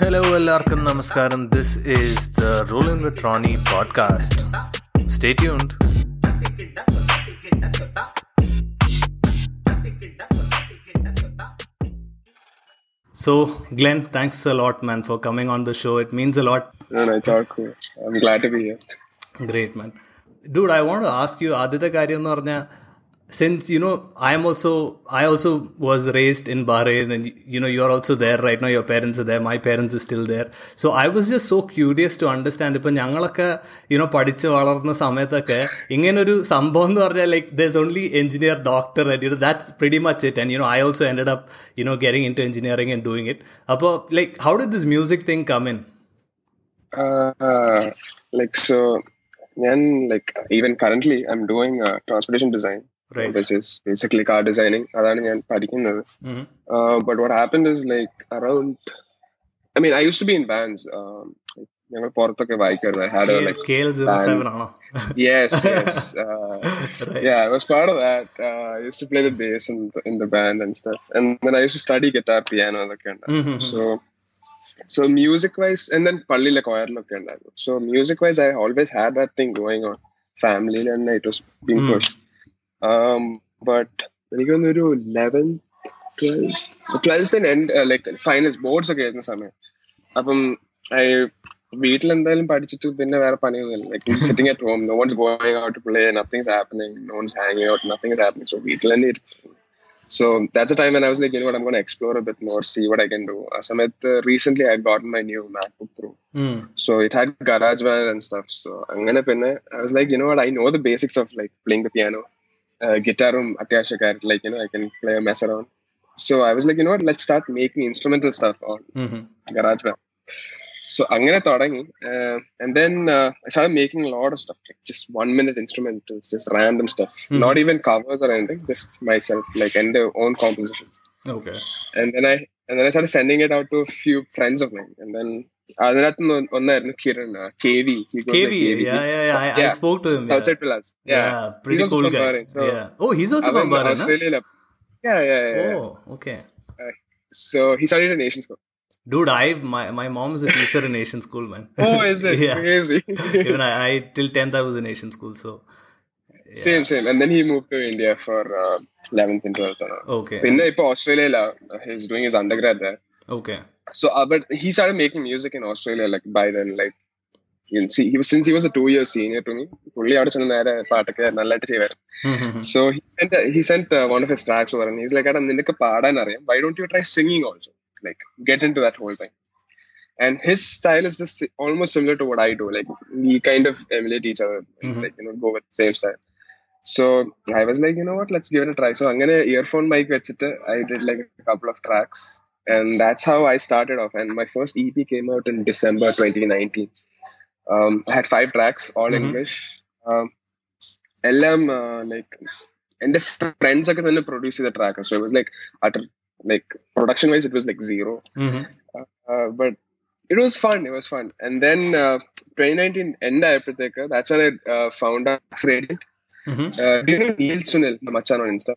Hello എല്ലാവർക്കും നമസ്കാരം this is the rolling with Roni podcast stay tuned So, Glenn, thanks a lot, man, for coming on the show. It means a lot. No, no, it's all cool. I'm glad to be here. Great, man. Dude, I want to ask you, ആദ്യത്തെ കാര്യം എന്ന് പറഞ്ഞാൽ since you know i am also i also was raised in bahrain and you know you're also there right now your parents are there my parents are still there so i was just so curious to understand ഇപ്പൊ ഞങ്ങളൊക്കെ you know പഠിച്ച് വളർന്ന സമയത്തൊക്കെ ഇങ്ങനൊരു സംഭവം എന്ന് പറഞ്ഞാൽ like there's only engineer doctor and you know that's pretty much it and you know i also ended up you know getting into engineering and doing it അപ്പോൾ like how did this music thing come in Uh, like so, then like even currently, I'm doing uh, transportation design, right which is basically car designing. അതാണ് ഞാൻ പഠിക്കുന്നത്. mm-hmm. Uh, but what happened is like around. I mean, I used to be in bands. Um, ഞങ്ങൾ പുറത്തൊക്കെ വായിക്കാറ്. I had a like KL07 ആണോ yes, yes. Uh, right yeah, I was part of that. Uh, I used to play the bass in the, in the band and stuff. And then I used to study guitar, piano, that kind of. Mhm. So, so music wise, and then Palli like choir look and that. So music wise, I always had that thing going on, family, and it was being Mm. pushed. Um, but എനിക്ക് തോന്നുന്നു ഒരു eleven twelfth and like finals boards ഒക്കെ ആയിരുന്ന സമയം അപ്പം I വീട്ടിൽ എന്തായാലും പഠിച്ചിട്ട് പിന്നെ വേറെ പണിയൊന്നുമില്ല like sitting at home no once going out to play nothing's happening no once ഹാങ്ങിങ് out nothing is happening so വീട്ടിൽ തന്നെ ഇരിക്കും So that's the time when I was like, you know what, I'm going to explore a bit more, see what I can do. Uh, Samet, uh, recently I got my new MacBook Pro. mm. So it had GarageBand and stuff. So I'm gonna pin it. I was like, you know what, I know the basics of like playing the piano. Uh, guitar um, atyashakar, like, you know, I can play a mess around. So I was like, you know what, let's start making instrumental stuff on Mm-hmm. GarageBand. So I'm gonna thoddangi, and then uh, I started making a lot of stuff, like just one minute instrumentals, just random stuff, Mhm. not even covers or anything, just myself, like and their own compositions. okay And then I and then I started sending it out to a few friends of mine, and then അതിനകത്ത് ഒന്നായിരുന്നു Kiran K V KV, yeah, yeah, yeah. I, I Yeah. spoke to him. South Yeah, side പിള്ളേഴ്സ് yeah yeah pretty also cool from guy. Bahrain, so- yeah. Oh, he's also from Bahrain. huh? ഓസ്ട്രേലിയയില yeah yeah yeah, yeah. Oh, okay. so he studied in Asian school Dude, I my my mom is a teacher in Asian school, man. oh is it yeah. crazy Even I, I till tenth I was in Asian school, so. Yeah. same same and then he moved to India for uh, 11th and 12th ആണ്. Okay. പിന്നെ ഇപ്പൊ ഓസ്ട്രേലിയയില he's doing his undergrad there Okay. so uh, but he started making music in Australia like by then like you can see he was since he was a two year senior to me പുള്ളി അവിടെ ചെന്ന് നേരെ പാട്ടൊക്കെ നല്ലതായിട്ട് ചെയ്യുമായിരുന്നു Mm-hmm. So he sent he sent uh, one of his tracks over and he's like, "Adam, നിനക്ക് പാടാൻ അറിയാം. Why don't you try singing also? Like get into that whole thing." And his style is just almost similar to what I do. Like we kind of emulate each other, Mhm. like you know, go with the same style. So I was like, you know what, let's give it a try. So I'm gonna earphone mic വെച്ചിട്ട് I did like a couple of tracks, and that's how I started off. And my first EP came out in December 2019. Um, I had five tracks, all Mhm. English. Um, എല്ലാം like എന്റെ friends ഒക്കെ തന്നെ produce ചെയ്ത track so it like utter like production wise it was like zero Mm-hmm. But it was fun it was fun and then twenty nineteen end ആയപ്പോഴത്തേക്ക് that's one I found Radiant Mm-hmm. do you know Neil Sunil, the Machan on Insta?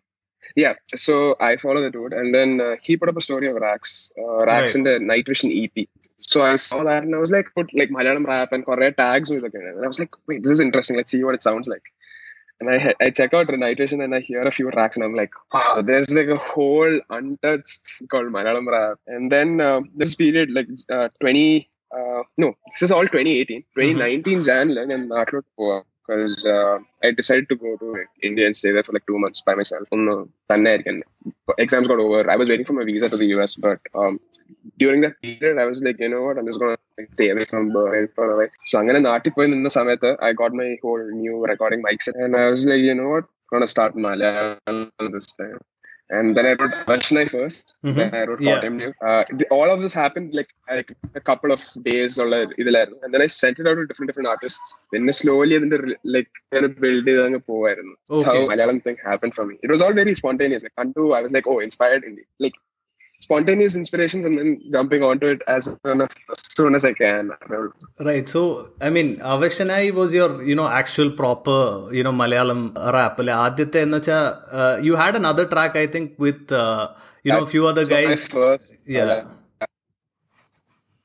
Yeah, so I follow the dude, and then uh, he put up a story of Rax, uh, Rax Right. in the Night Vision EP. So I saw that, and I was like, put like Malayalam rap and Korea tags with again, and I was like, wait, this is interesting. Let's see what it sounds like. And I I check out the Night Vision and I hear a few tracks, and I'm like, wow, there's like a whole untouched called Malayalam rap. And then uh, this period, like uh, 20. Uh, no, this is all 2018. 2019 Jan, and not because uh, I decided to go to India and stay there for like two months by myself. Exams got over. I was waiting for my visa to the US, but um, during that period, I was like, you know what, I'm just gonna stay away from Bahrain for a in the summer. I got my whole new recording my whole new recording mics and I was like you know what gonna start Malayalam this time And then I wrote Varshnai 1st Mhm. Then I wrote Yeah. Kottayam New. Uh, the, all of this happened like, like a couple of days or like, ഇതിലായിരുന്നു. And then I sent it out to different different artists. പിന്നെ slowly അതിന്റെ re- like ഇങ്ങനെ build ചെയ്ത് അങ്ങ് പോവായിരുന്നു. That's how Okay. Malayalam thing happened for me. It was all very spontaneous. Like until I was like, oh, inspired indie. Like spontaneous inspirations and then jumping onto it as soon as, as, soon as I can. Right. So, I mean, Avashanai was your, you know, actual proper, you know, Malayalam rap. Aditya uh, you had another track, I think, with, uh, you know, a few other so guys. first, yeah. Uh,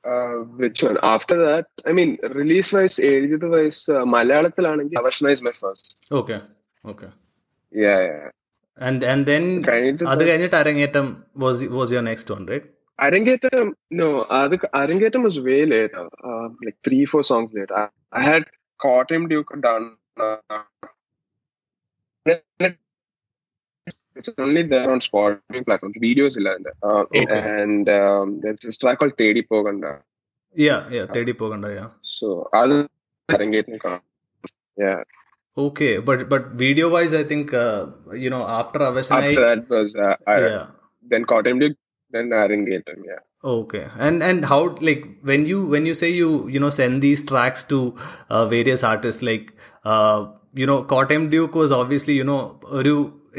uh, which one? After that, I mean, release wise, edit wise, Malayalam is my first. Okay. Okay. Yeah, yeah And and then കഴിഞ്ഞിട്ട് അത് കഴിഞ്ഞിട്ട് അരങ്ങേറ്റം was was your next one, right? അരങ്ങേറ്റം no അത് അരങ്ങേറ്റം was way later uh, like three four songs later I, I had caught him Duke done uh, it's only there on Spotify platforms videos illa അതിന്റെ. uh, Okay. and um, there's this track called തേടി പോകണ്ട Yeah, yeah. തേടി പോകണ്ട yeah. so അത് അരങ്ങേറ്റം കാണാം yeah Okay, but but video wise, I think uh, you know after Avasanai, after that was uh, yeah. then Cotton Duke, then him yeah. Okay, and and how like when you when you say you you know send these tracks to uh, various artists like uh, you know Cotton Duke was obviously you know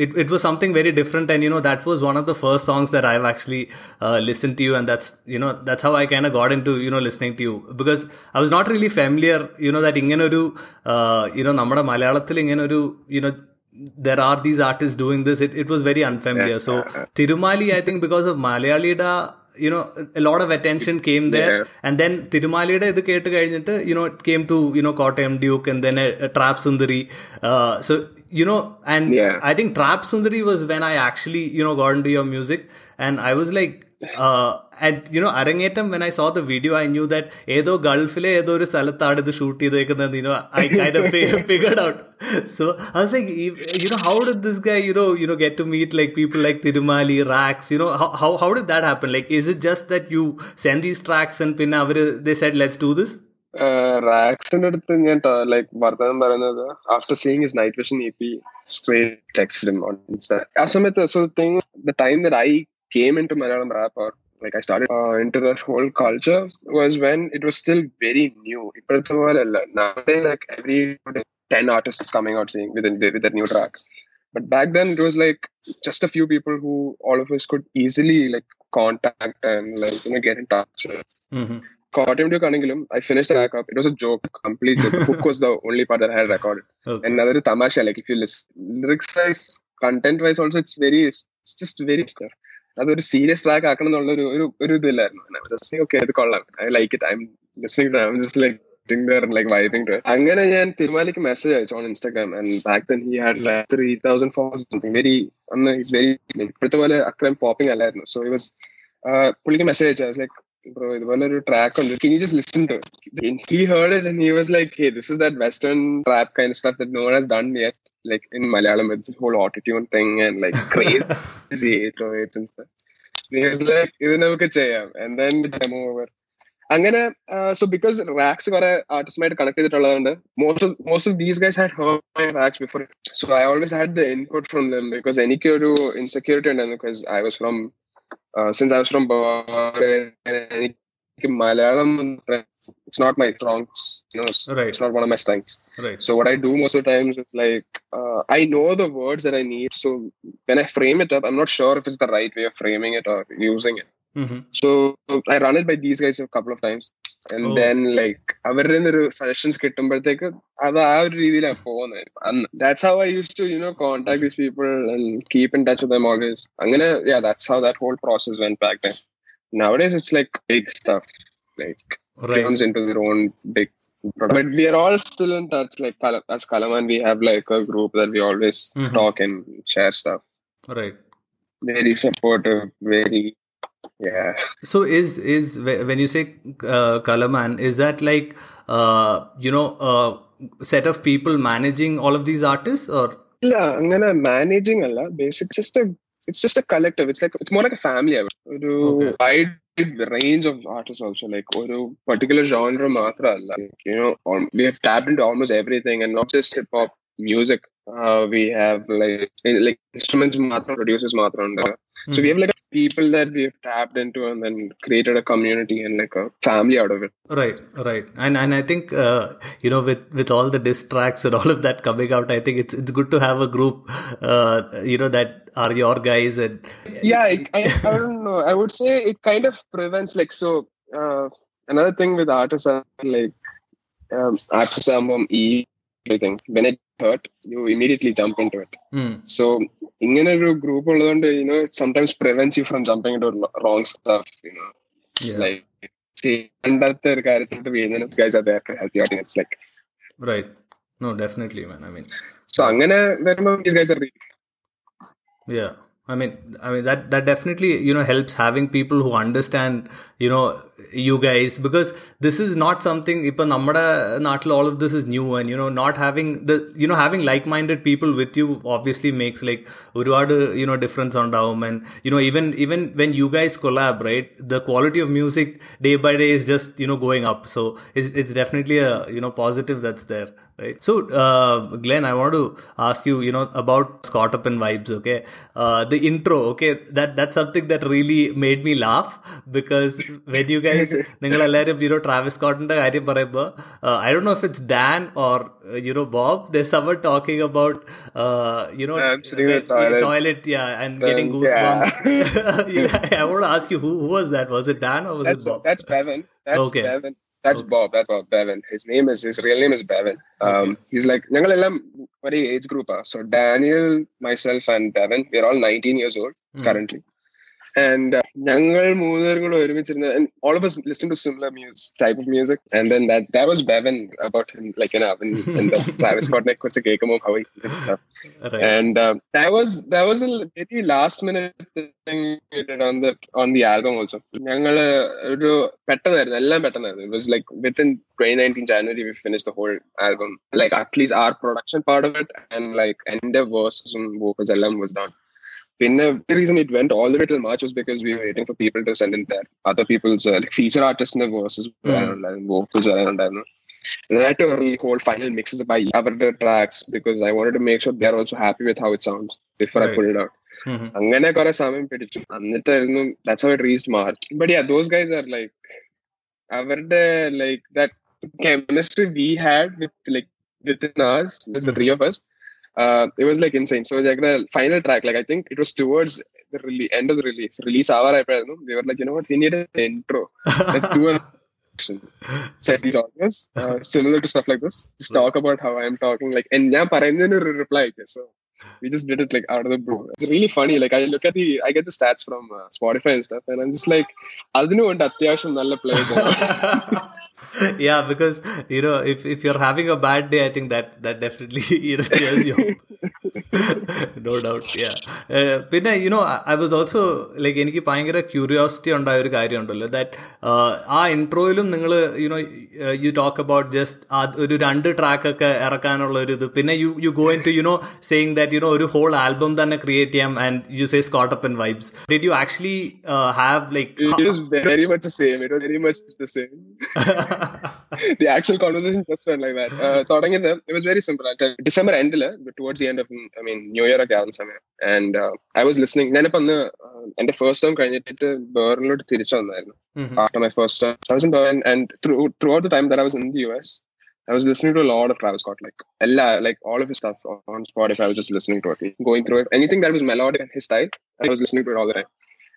it, it was something very different and you know that was one of the first songs that I've actually uh, listened to you and that's you know that's how I kind of got into you know listening to you because I was not really familiar you know that ഇങ്ങനെ oru uh, you know നമ്മുടെ malayalathil ഇങ്ങനെ oru you know there are these artists doing this it, it was very unfamiliar so Tirumali I think because of Malayalida you know a lot of attention came there Yeah. and then തിരുമാലിയുടെ ഇത് kettu കഴിഞ്ഞിട്ട് you know it came to you know Kottayam duke and then a, a trap sundari uh, so you know and Yeah. i think trap sundari was when i actually you know got into your music and i was like uh, and you know അരങ്ങേറ്റം when i saw the video i knew that ഏതോ ഗൾഫിലെ ഏതോ ഒരു സ്ഥലത്താണ് ഇത് shoot ചെയ്തേക്കുന്നത് you know i kind of fi- figured out so i was like you you know how did this guy you know you know get to meet like people like tirumali rax you know how, how how did that happen like is it just that you send these tracks and പിന്നെ അവര് they said let's do this റാക്സിന്റെ അടുത്ത് ഞാൻ like വർത്തമാനം പറയുന്നത് after seeing his night vision E P straight text him on insta ആ സമയത്ത് so thing the time that I came into Malayalam rap or like I started uh, into the whole culture was when it was still very new. ഇപ്പോഴത്തെ പോലെയല്ല. Nowadays, like every 10 artists coming out saying with a, with a new track. But back then it was like just a few people who all of us could easily like contact and like you know get in touch. mm-hmm. cotton Duke ആണെങ്കിലും I finish rack up it was a joke complete joke hook was the only part that had record and അതൊരു തമാശ like if you lyrics wise content wise also it's very it's just very അതൊരു serious track ആക്കണം എന്നുള്ള ഒരു ഒരു ഒരു ഇതില്ലായിരുന്നു just okay ഇത് കൊള്ളാം. I like it I'm listening to I'm just like like vibing to അങ്ങനെ ഞാൻ തിരുമാലിക്ക് മെസ്സേജ് അയച്ചു on Instagram and back then he had like three thousand four something very അന്ന് ഇറ്റ്സ് വെരി ഇപ്പോഴത്തെ പോലെ അത്രയും പോപ്പിംഗ് അല്ലായിരുന്നു. സോ ഇ വാസ് പുള്ളിക്ക് മെസ്സേജ് അയച്ചു. Like ബ്രോ ഇതുപോലെ ഒരു ട്രാക്ക് ഉണ്ട് can you just listen to he heard it and he was like hey this is that western trap kind stuff that no one has done yet like in Malayalam with this whole autotune thing and like crazy 808s and stuff. He was like, ഇത് നമുക്ക് ചെയ്യാം and then the demo over. അങ്ങനെ so because റാക്സ് കുറെ ആർട്ടിസ്റ്റുമായിട്ട് connect ചെയ്തിട്ടുള്ളതുകൊണ്ട് most of most of these guys had heard my റാക്സ് before so I always had the input from them because എനിക്ക് ഒരു insecurity ഉണ്ടായിരുന്നു because I was from since I was from Malayalam, it's not my strengths. You know, it's, right. it's not one of my strengths. Right. So what I do most of the times is like uh, I know the words that I need. So when I frame it up, I'm not sure if it's the right way of framing it or using it. mm-hmm. So I run it by these guys a couple of times. And Oh. then like അവരുടെ ഒരു suggestions കിട്ടുമ്പോഴത്തേക്ക് അത് ആ ഒരു രീതിയിലാണ് പോകുന്നത് അന്ന് that's how I use to you no contact these people and keep in touch with dum always അങ്ങനെ yeah that's how that whole process went back then nowadays it's like big stuff like right turns into their own big product. But we are all still in touch. Like Kala- as Kalaman, we have like a group that we always Mhm. talk and share stuff. right Very supportive. Very yeah. So is is wh- when you say uh, Kalaman, is that like uh, you know a set of people managing all of these artists, or Yeah, I'm gonna managing a lot. Basic. It's just a. It's just a collective. It's like it's more like a family. I would- ഒരു Okay. wide range of artists also. Like ഒരു particular genre മാത്രമല്ല. Like, you know, al- we have tapped into almost everything and not just hip hop music. uh, we have like like instruments Matron producers Matron. Mm-hmm. So we have like people that we've tapped into and then created a community and like a family out of it. Right, right. And and I think uh, you know with with all the diss tracks and all of that coming out, I think it's it's good to have a group. Uh, you know that are your guys and yeah. I, I, I don't know. I would say it kind of prevents like so. Uh, another thing with artists are like um, artists album everything when it hurt you immediately jump into it so ഇങ്ങനെ ഒരു group ഉള്ളതുകൊണ്ട് you know sums prevent you from jumping to wrong stuff you know like ചെയ്യേണ്ടാത്ത ഒരു കാര്യത്തിലോട്ട് വീഴുന്നതിനും like so അങ്ങനെ വരുമ്പോൾ I mean, I mean that that definitely you know helps having people who understand you know you guys because this is not something ipa nammada natil all of this is new and you know not having the you know having like-minded people with you obviously makes like ഒരുപാട് you know difference ഉണ്ടാവും and you know even even when you guys collaborate the quality of music day by day is just you know going up so it's, it's definitely a you know positive that's there right so uh, glenn i want to ask you you know about scott up and vibes okay uh, the intro okay that that's something that really made me laugh because when you guys നിങ്ങൾ എല്ലാവരും you know travis scottന്റെ കാര്യം പറയുമ്പോൾ i don't know if it's dan or uh, you know bob there's someone talking about uh, you know I'm sitting in the toilet. toilet yeah and getting Um, goosebumps yeah, i want to ask you who, who was that was it dan or was that's it bob that's Bevan. That's Okay. Bevan. That's Bob. That's Bob Bevan. His name is his real name is Bevan. Um, he's like ഞങ്ങളെല്ലാം very age group. ah. So Daniel, myself, and Bevan, we're all 19 years old Hmm. currently. And uh, ഞങ്ങൾ മൂന്നുപേരും കൂടെ ഒരുമിച്ചിരുന്ന് and all of us listen to similar music, type of music. And then that that was Bevan about him, like you know, when, when the Travis Scott ne kuch കേൾക്കുമ്പോൾ how he did stuff. right And um, that was that was a very last minute thing we did on the on the album also. ഞങ്ങള് ഒരു പെട്ടെന്നായിരുന്നു എല്ലാം പെട്ടെന്നായിരുന്നു it was like within 2019 January we finished the whole album like at least our production part of it and like എന്റെ verses and vocals എല്ലാം was done. പിന്നെ the reason it went all the way till March was because we were waiting for people to send in their other people's uh, like feature artists in the verses വരാനുണ്ടായിരുന്നു vocals വരാനുണ്ടായിരുന്നു and I had to really hold final mixes by other tracks because I wanted to make sure they're also happy with how it sounds before I Right. put it out. Mhm. അങ്ങനെ കുറെ സമയം പിടിച്ചു എന്നിട്ടായിരുന്നു that's how it reached March but yeah those guys are like അവരുടെ like that chemistry we had with like within us, there's the three of us. uh, it was like insane. So like the final track, like I think it was towards the rele- end of the release, release hour. I they were like, you know what, we need an intro. Let's do an says these authors, uh, similar to stuff like this. Just talk hmm. about how I am talking. Like, and yeah, parayendinu reply. So we just did it like out of the blue. It's really funny. Like I look at the, I get the stats from uh, Spotify and stuff, and I'm just like, അതിനും ഉണ്ട് അത്യാവശ്യം നല്ല players. yeah, because you know, if if you're having a bad day, I think that that definitely you know cheers you. no doubt, yeah. Uh, you know, I, was also like ഒരു കാര്യം ഉണ്ടല്ലോ that ആ ഇൻട്രോയിലും നിങ്ങൾ you know you talk about just ഒരു രണ്ട് track ഒക്കെ ഇറക്കാനുള്ള ഒരു ഇത് പിന്നെ you you go in to know saying that you know ഒരു ഹോൾ ആൽബം തന്നെ ക്രിയേറ്റ് ചെയ്യാം and you say Scott up and vibes did you actually have like it was very much the same. It was very much the same. the actual conversation just went like that. Uh, തുടങ്ങിയത് it was very simple. December end but towards the end of I mean New Year ഒക്കെ ആവുന്ന സമയം and uh, I was listening. ഞാനിപ്പോ അന്ന് uh, എന്റെ first time കഴിഞ്ഞിട്ട് ബേറിലോട്ട് തിരിച്ചു വന്നായിരുന്നു after my first term. I was in Berlin, and through, throughout the time that I was in the US, I was listening to a lot of Travis Scott, like Ella, like all of his stuff on Spotify. I was just listening to it, going through it. Anything that was melodic and his style, I was listening to it all the time.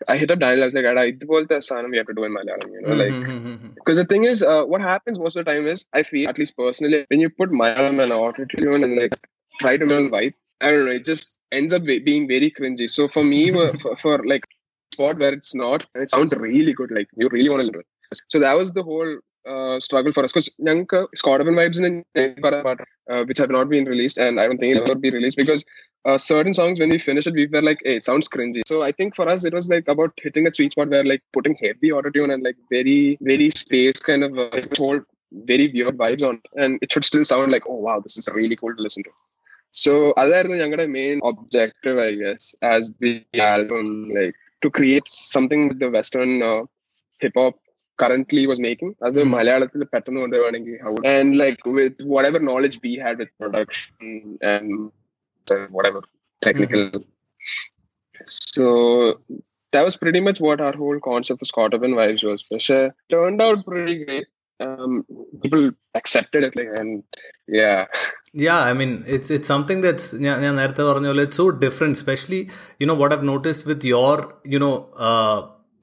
I hit up Daniel. I was like, "Ada, the sanam we have to do in Malayalam." You know, like because the thing is, uh, what happens most of the time is, I feel, at least personally, when you put Malayalam and auto-tune and like try to make a vibe, I don't know, it just ends up being very cringy. So for me, for, for like spot where it's not, and it sounds really good, like you really want to listen. So that was the whole struggle for us because ഞങ്ങൾക്ക് Scott and Vibes in uh, which have not been released, and I don't think it'll ever be released because uh, certain songs when we finished it, we were like, "Hey, it sounds cringy." So I think for us, it was like about hitting that sweet spot where like putting heavy autotune and like very very space kind of uh, whole very weird vibes on, it. and it should still sound like, "Oh wow, this is really cool to listen to." So അതായിരുന്നു ഞങ്ങളുടെ main objective, I guess, as the album, like to create something that the Western uh, hip hop currently was making. അത് Mm. മലയാളത്തിൽ പെട്ടെന്ന് കൊണ്ടുപോവുകയാണെങ്കിൽ how would- and like with whatever knowledge we had with production and uh, whatever technical. So that was pretty much what our whole concept for Scott Up and Vibes was. Which uh, turned out pretty great. Um, people accepted it, like, and yeah. Yeah, I mean, it's it's something that's ഞാൻ ഞാൻ നേരത്തെ പറഞ്ഞ പോലെ it's so different, especially you know what I've noticed with your you know uh,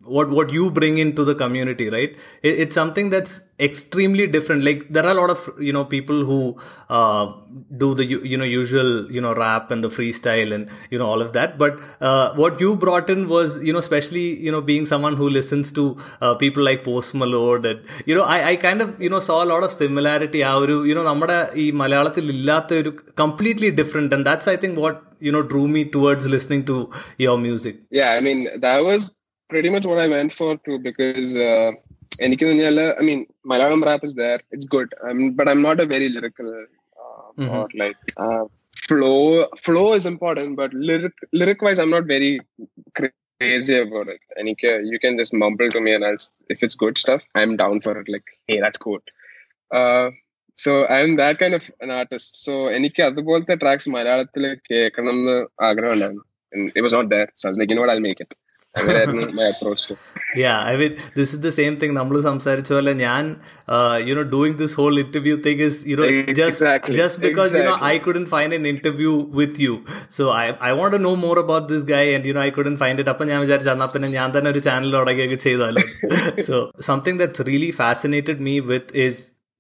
what what you bring into the community, right? It, it's something that's extremely different. Like there are a lot of you know people who uh, do the you, you know usual you know rap and the freestyle and you know all of that. But uh, what you brought in was you know especially you know being someone who listens to uh, people like Post Malone and you know I I kind of you know saw a lot of similarity. ആ ഒരു you know നമ്മുടെ ഈ മലയാളത്തിൽ ഇല്ലാത്ത ഒരു completely different and that's I think what you know drew me towards listening to your music. Yeah, I mean that was pretty much what I went for too because uh, എനിക്ക് തന്നെയല്ല I mean Malayalam rap is there it's good I'm, but I'm not a very lyrical uh, Mhm. or like uh, flow flow is important but lyric lyric wise I'm not very crazy about it എനിക്ക് you can just mumble to me and I'll if it's good stuff I'm down for it like hey that's cool uh, so I'm that kind of an artist so എനിക്ക് അതുപോലത്തെ tracks മലയാളത്തിൽ കേൾക്കണം എന്ന് ആഗ്രഹം ഉണ്ടായിരുന്നു and it was not there so I was like you know what I'll make it അങ്ങനെയായിരുന്നു my approach to Yeah, I mean, this is the same thing. നമ്മൾ സംസാരിച്ച പോലെ ഞാൻ you know doing this whole interview thing is you know just Exactly, just because you know exactly. I couldn't find an interview with you, so I I want to know more about this guy and you know I couldn't find it. അപ്പം ഞാൻ വിചാരിച്ചു എന്നാ പിന്നെ ഞാൻ തന്നെ ഒരു channel തുടങ്ങിയൊക്കെ ചെയ്താലോ so something that's really fascinated me with is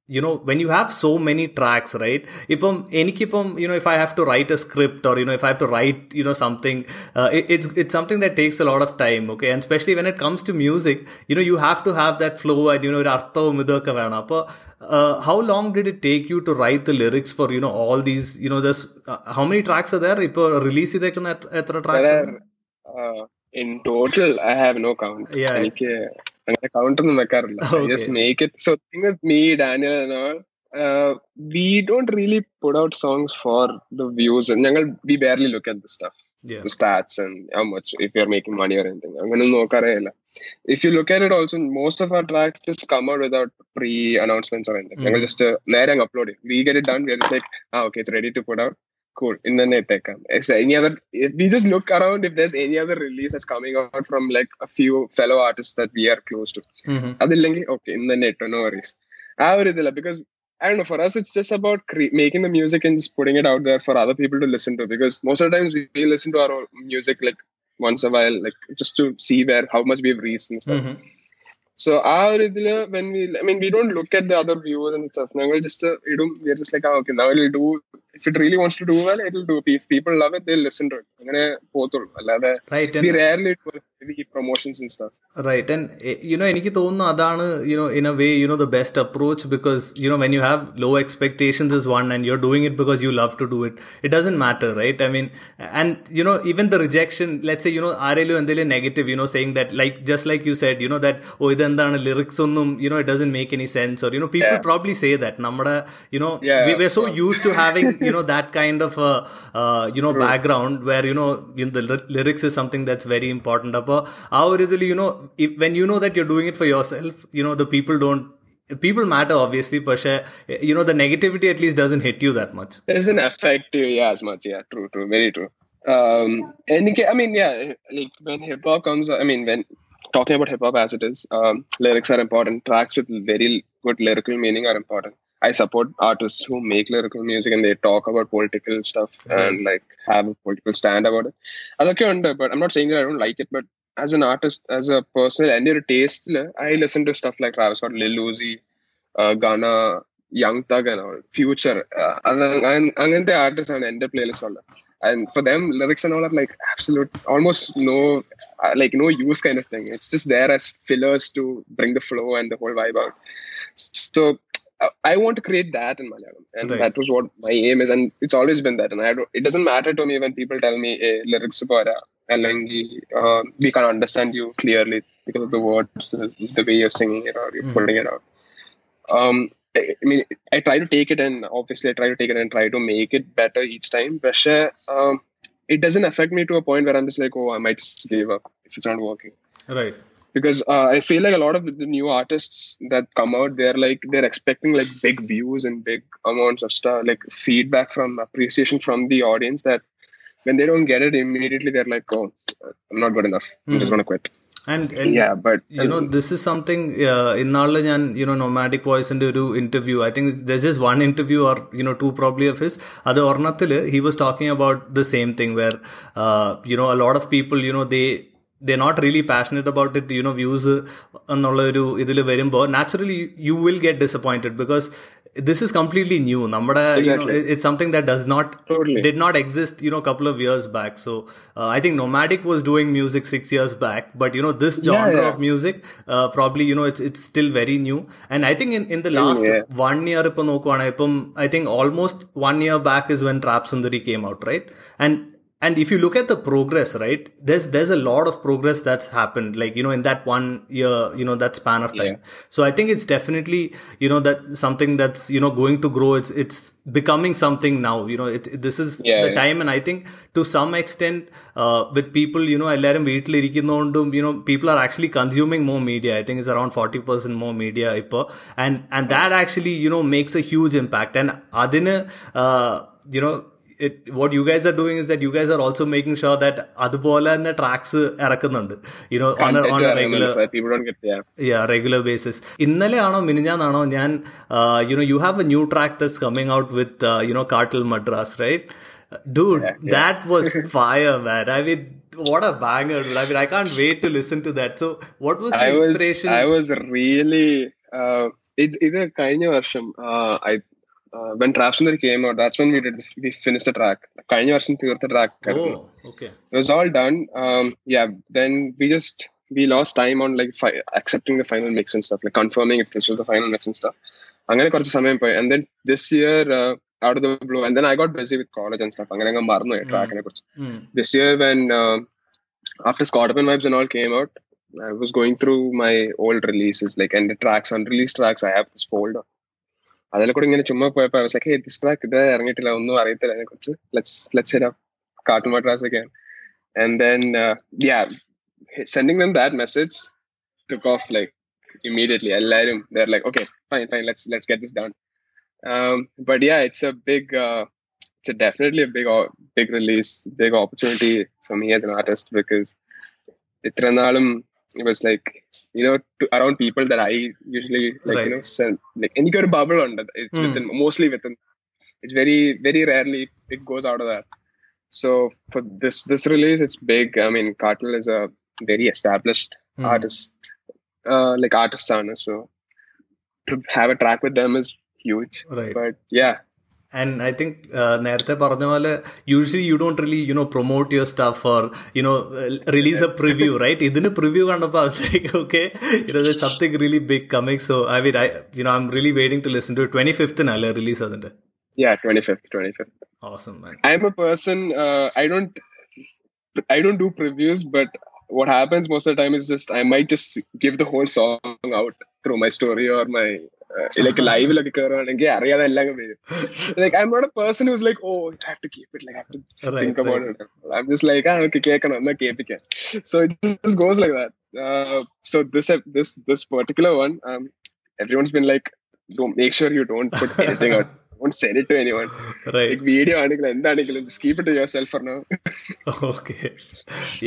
you know when you have so many tracks right ഇപ്പം എനിക്കിപ്പം you know if i have to write a script or you know if i have to write you know something uh, it, it's it's something that takes a lot of time okay and especially when it comes to music you know you have to have that flow and you know ഒരു അർത്ഥവും ഇതൊക്കെ വേണം അപ്പോൾ uh, how long did it take you to write the lyrics for you know all these you know just uh, how many tracks are there ഇപ്പോൾ release ചെയ്തേക്കുന്ന എത്ര- എത്ര tracks There are, uh, in total I have no count Yeah. എനിക്ക് അങ്ങനെ counter ഒന്നും വെക്കാറില്ല just make it so thing with me Daniel we don't really put out songs for the views ഞങ്ങൾ we barely look at the stuff the stats and how much if you're making money or anything. I'm gonna know If you look at it also, most of our tracks just come out without pre announcements or anything. Mm. Just uh, upload it. We get it done, we're just like, ah, okay, it's ready to put out. cool in the net is there any other if we just look around if there's any other release that's coming out from like a few fellow artists that we are close to Mhm. അതില്ലെങ്കിൽ okay in the net no worries ആ ഒരു ഇതില്ല because I don't know. For us, it's just about cre- making the music and just putting it out there for other people to listen to. Because most of the times we, we listen to our own music like once a while, like just to see where how much we've reached and stuff. Mhm. So ആ ഒരു ഇതിൽ when we I mean we don't look at the other viewers and stuff ഞങ്ങൾ just ഇടും. We just like ആ okay now will do if it really wants to do well it will do peace people love it they listen to it അങ്ങനെ പോകത്തുള്ളൂ. അല്ലാതെ we rarely it rarely do heavy promotions and stuff. Right, and eh, you know, എനിക്ക് തോന്നുന്നു അതാണ് you know in a way you know the best approach because you know when you have low expectations is one and you're doing it because you love to do it. It doesn't matter, right? I mean, and you know even the rejection. Let's say you know ആരെങ്കിലും എന്തെങ്കിലും negative, you know, saying that like just like you said, you know that oh ഇതെന്താണ് lyrics ഒന്നും you know it doesn't make any sense or you know people Yeah. probably say that. നമ്മുടെ you know Yeah, we we're so of course. used to having you know that kind of a uh, you know background where you know in the ly- lyrics is something that's very important അപ്പോൾ ആ ഒരു ഇതിൽ you know if, when you know that you're doing it for yourself you know the people don't people matter obviously പക്ഷേ you know the negativity at least doesn't hit you that much doesn't affect you yeah as much yeah true true very true um and i mean yeah like when hip hop comes i mean when talking about hip hop as it is um lyrics are important tracks with very good lyrical meaning are important i support artists who make lyrical music and they talk about political stuff and like have a political stand about it അതൊക്കെ ഉണ്ട് but i'm not saying that i don't like it but as an artist, as a personal and your taste, I listen to stuff like Travis Scott, Lil Uzi, uh, Gunna, Young Thug, and all, Future. Uh, and, and, the artists on end playlist. All. And for them, lyrics and all are like absolute, almost no, uh, like no use kind of thing. It's just there as fillers to bring the flow and the whole vibe out. So I want to create that in Malayalam, and right. that was what my aim is, and it's always been that. And I don't, it doesn't matter to me when people tell me hey, lyrics para Alangi, uh, we can't understand you clearly because of the words, the way you're singing it or you're mm. putting it out. Um, I mean, I try to take it and obviously I try to take it and try to make it better each time. But um, it doesn't affect me to a point where I'm just like, oh, I might just give up if it's not working. Right. Because uh, I feel like a lot of the new artists that come out, they're like they're expecting like big views and big amounts of stuff, like feedback from appreciation from the audience that when they don't get it immediately, they're like, "Oh, I'm not good enough. I'm mm. just gonna quit." And you know this is something ഇന്നാളിൽ ഞാൻ you know nomadic വോയിസിന്റെ ഒരു interview I think this is one interview are you know to probably of his അത് ഒരെണ്ണത്തിൽ he was talking about the same thing where you know lot of people you know they they not really passionate about it you know views എന്നുള്ള ഒരു ഇതിൽ വരുമ്പോൾ naturally you will get disappointed because this is completely new namada exactly. you know, it's something that does not totally. did not exist you know a couple of years back so uh, i think nomadic was doing music 6 years back but you know this genre yeah, yeah. of music uh, probably you know it's it's still very new and i think in, in the last yeah. one year i think almost one year back is when trap sundari came out right and and if you look at the progress right there's there's a lot of progress that's happened like you know in that one year you know that span of time so i think it's definitely you know that something that's you know going to grow it's it's becoming something now you know it, it- this is Yeah, the yeah. time and i think to some extent uh, with people you know എല്ലാവരും വീട്ടിലിരിക്കുന്നതുകൊണ്ടും you know people are actually consuming more media i think it's around 40% more media ഇപ്പോൾ and and that actually you know makes a huge impact and അതിന് uh, you know it what you guys are doing is that you guys are also making sure that അതുപോലെ തന്നെ tracks ഇറക്കുന്നുണ്ട്. You know on on regular yeah regular basis ഇന്നലെ ആണോ മിനിഞ്ഞാന്നാണോ ഞാൻ you know you have a new track that's coming out with you know കാട്ടിൽ Madras right dude that was fire was I man. What a banger. I mean i can't wait to listen to that. So what was the I inspiration? Was, i was really uh ഇത് ഇത് കഴിഞ്ഞ വർഷം uh, I I uh, when Trap Sundari came out that's when we did the, we finished the track കഴിഞ്ഞ വർഷം തീർത്ത track oh okay it was all done um, yeah then we just we lost time on like fi- accepting the final mix and stuff like confirming if this was the final mix and stuff അങ്ങനെ കുറച്ച് സമയം പോയി and then this year uh, out of the blue and then I got busy with college and stuff അങ്ങനെ അങ്ങ് മറന്നുപോയി ട്രാക്കിനെ കുറിച്ച് Hmm. this year when uh, after Scorpion Vibes and all came out, I was going through my old releases, like and the tracks, unreleased tracks. I have this folder. അതിൽ കൂടെ ഇങ്ങനെ ചുമ്മാ പോയപ്പോ I was like, hey, this track ഇത് ഇറങ്ങിയിട്ടില്ല ഒന്നും അറിയത്തില്ല അതിനെ കുറിച്ച് let's let's hit up Cartoon Madras again. And then uh, yeah, sending them that message took off like immediately. എല്ലാരും they're like, okay, fine, fine, let's let's get this done. Um, but yeah, it's a big uh, it's a definitely a big o- big release, big opportunity for me as an artist because ഇത്ര നാളും it was like you know to, around people that I usually like right. you know send like any kind of bubble on that. It's mm. within mostly within. It's very very rarely it goes out of that. So for this this release, it's big. I mean, Cartel is a very established mm. artist, uh, like artist owner. So to have a track with them is huge. Right. But yeah, and i think uh, നേരത്തെ പറഞ്ഞ പോലെ usually you don't really you know promote your stuff or you know uh, release a preview right ഇതിന് preview കണ്ടപ്പോൾ i was like okay you know there's something really big coming so i mean i you know i'm really waiting to listen to it 25th നല്ലേ release അതിന്റെ yeah 25th 25th awesome man I'm a person. Uh, I don't. I don't do previews, but what happens most of the time is just I might just give the whole song out through my story or my uh, like live like അറിയാതെ എല്ലാം അങ്ങ് വരും. like I'm not a person who's like oh I have to keep it like I have to Right, think about right. it. I'm just like ah okay കേൾക്കണം എന്നാ കേൾപ്പിക്കാം. So it just goes like that. Uh, so this this this particular one, um, everyone's been like, don't make sure you don't put anything out. Don't send it to anyone. right like video ആണെങ്കിലും എന്താണെങ്കിലും just keep it to yourself for now okay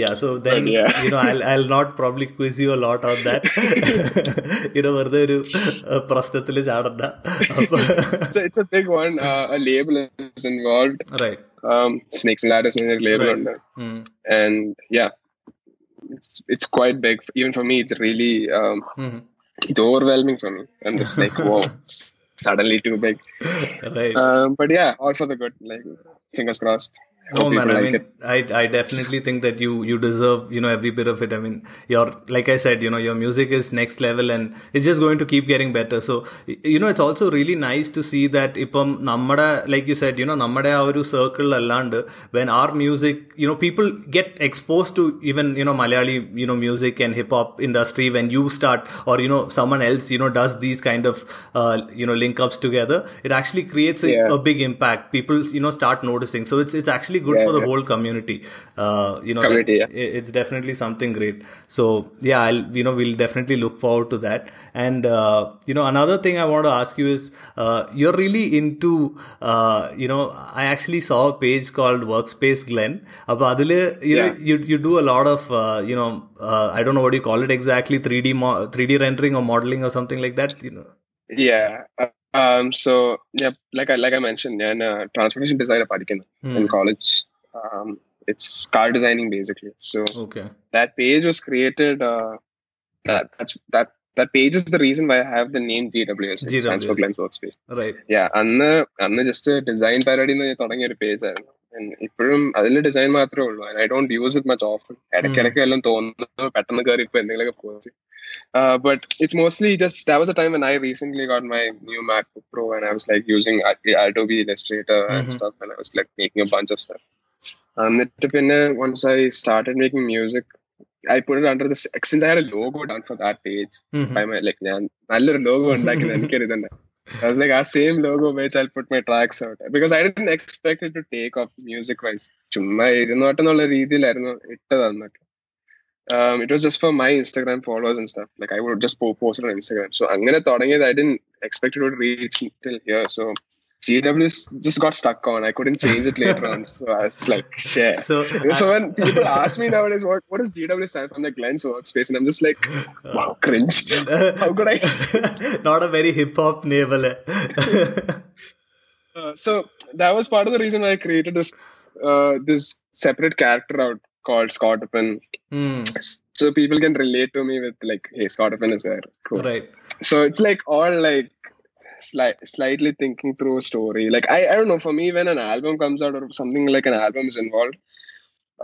yeah so then But yeah. you know i'll i'll not probably quiz you a lot on that you know വെറുതെ ഒരു പ്രശ്നത്തിൽ ചാടണ്ട അപ്പൊ it's a, it's a big one uh, a label is involved right um snakes and ladders in a label Right. under. mm. and yeah it's, it's quite big even for me it's really um Mhm. it's overwhelming for me i'm just like whoa it's suddenly too big right. um but yeah all for the good like fingers crossed No Hope man, people I like mean, it. I I definitely think that you you deserve you know every bit of it. I mean, your like I said, you know, your music is next level and it's just going to keep getting better. So y- you know, it's also really nice to see that ഇപ്പം നമ്മുടെ like you said, you know, നമ്മുടെ ആ ഒരു circle അല്ലാണ്ട് when our music, you know, people get exposed to even you know Malayali you know music and hip hop industry when you start or you know someone else you know does these kind of uh, you know link ups together. It actually creates a, Yeah. a big actually good yeah, for the yeah. whole community. Uh, you know, community, yeah. it's definitely something great. So yeah, I'll, you know, we'll definitely look forward to that. And uh, you know, another thing I want to ask you is, uh, you're really into, uh, you know, I actually saw a page called Workspace Glenn. About you know, you you do a lot of, uh, you know, uh, I don't know what you call it exactly, 3D mo- 3D rendering or modeling or something like that. You know. Yeah, so like like I mention ഞാൻ uh, transportation designer പഠിക്കുന്നു in college it's car designing basically so that page was created that page is the reason why I have the name GWS. GWS. Stands for Glenn's Workspace. Right. Yeah. അന്ന് അന്ന് just design പരിപാടി തുടങ്ങിയ ഒരു page ആയിരുന്നു ഇപ്പോഴും അതിൽ design മാത്രമേ ഉള്ളൂ I don't use it much often ഇടയ്ക്കിടയ്ക്ക് എല്ലാം തോന്നുന്നു പെട്ടെന്ന് കയറി ഇപ്പൊ എന്തെങ്കിലുമൊക്കെ post but it's mostly just that was A time when I recently got my new MacBook Pro and I was like using Adobe Illustrator and Mhm. stuff and I was like making a bunch of stuff. എന്നിട്ട് പിന്നെ once I started making music I put it under this since I had a logo done for that page Mhm. by my like ഞാൻ നല്ലൊരു logo ഉണ്ടാക്കി എനിക്കൊരു ഇതുണ്ട് I was like, our same logo which I'll put my tracks out because I didn't expect it to take off music wise. ചുമ്മാ ഇരുന്നോട്ടെന്നുള്ള രീതിയിലായിരുന്നു ഇട്ടത് അന്നൊക്കെ um, it was just for my Instagram followers and stuff. Like I would just post it on Instagram. So I'm gonna tell you Thodangyad, I didn't expect it would reach till here. So GWS just got stuck on. I couldn't change it later on. So I was like, share. So, you know, so when people ask me nowadays, what, what does GW stand for? I'm like, Glenn's workspace. And I'm just like, wow, cringe. How could I? Not a very hip hop name. uh, so that was part of the reason I created this, uh, this separate character out called Scott Oppen. Hmm, So people can relate to me with like, hey, Scott Oppen is there. Cool. right. So it's like all like sli- slightly thinking through a story. Like I, I don't know. For me, when an album comes out or something like an album is involved,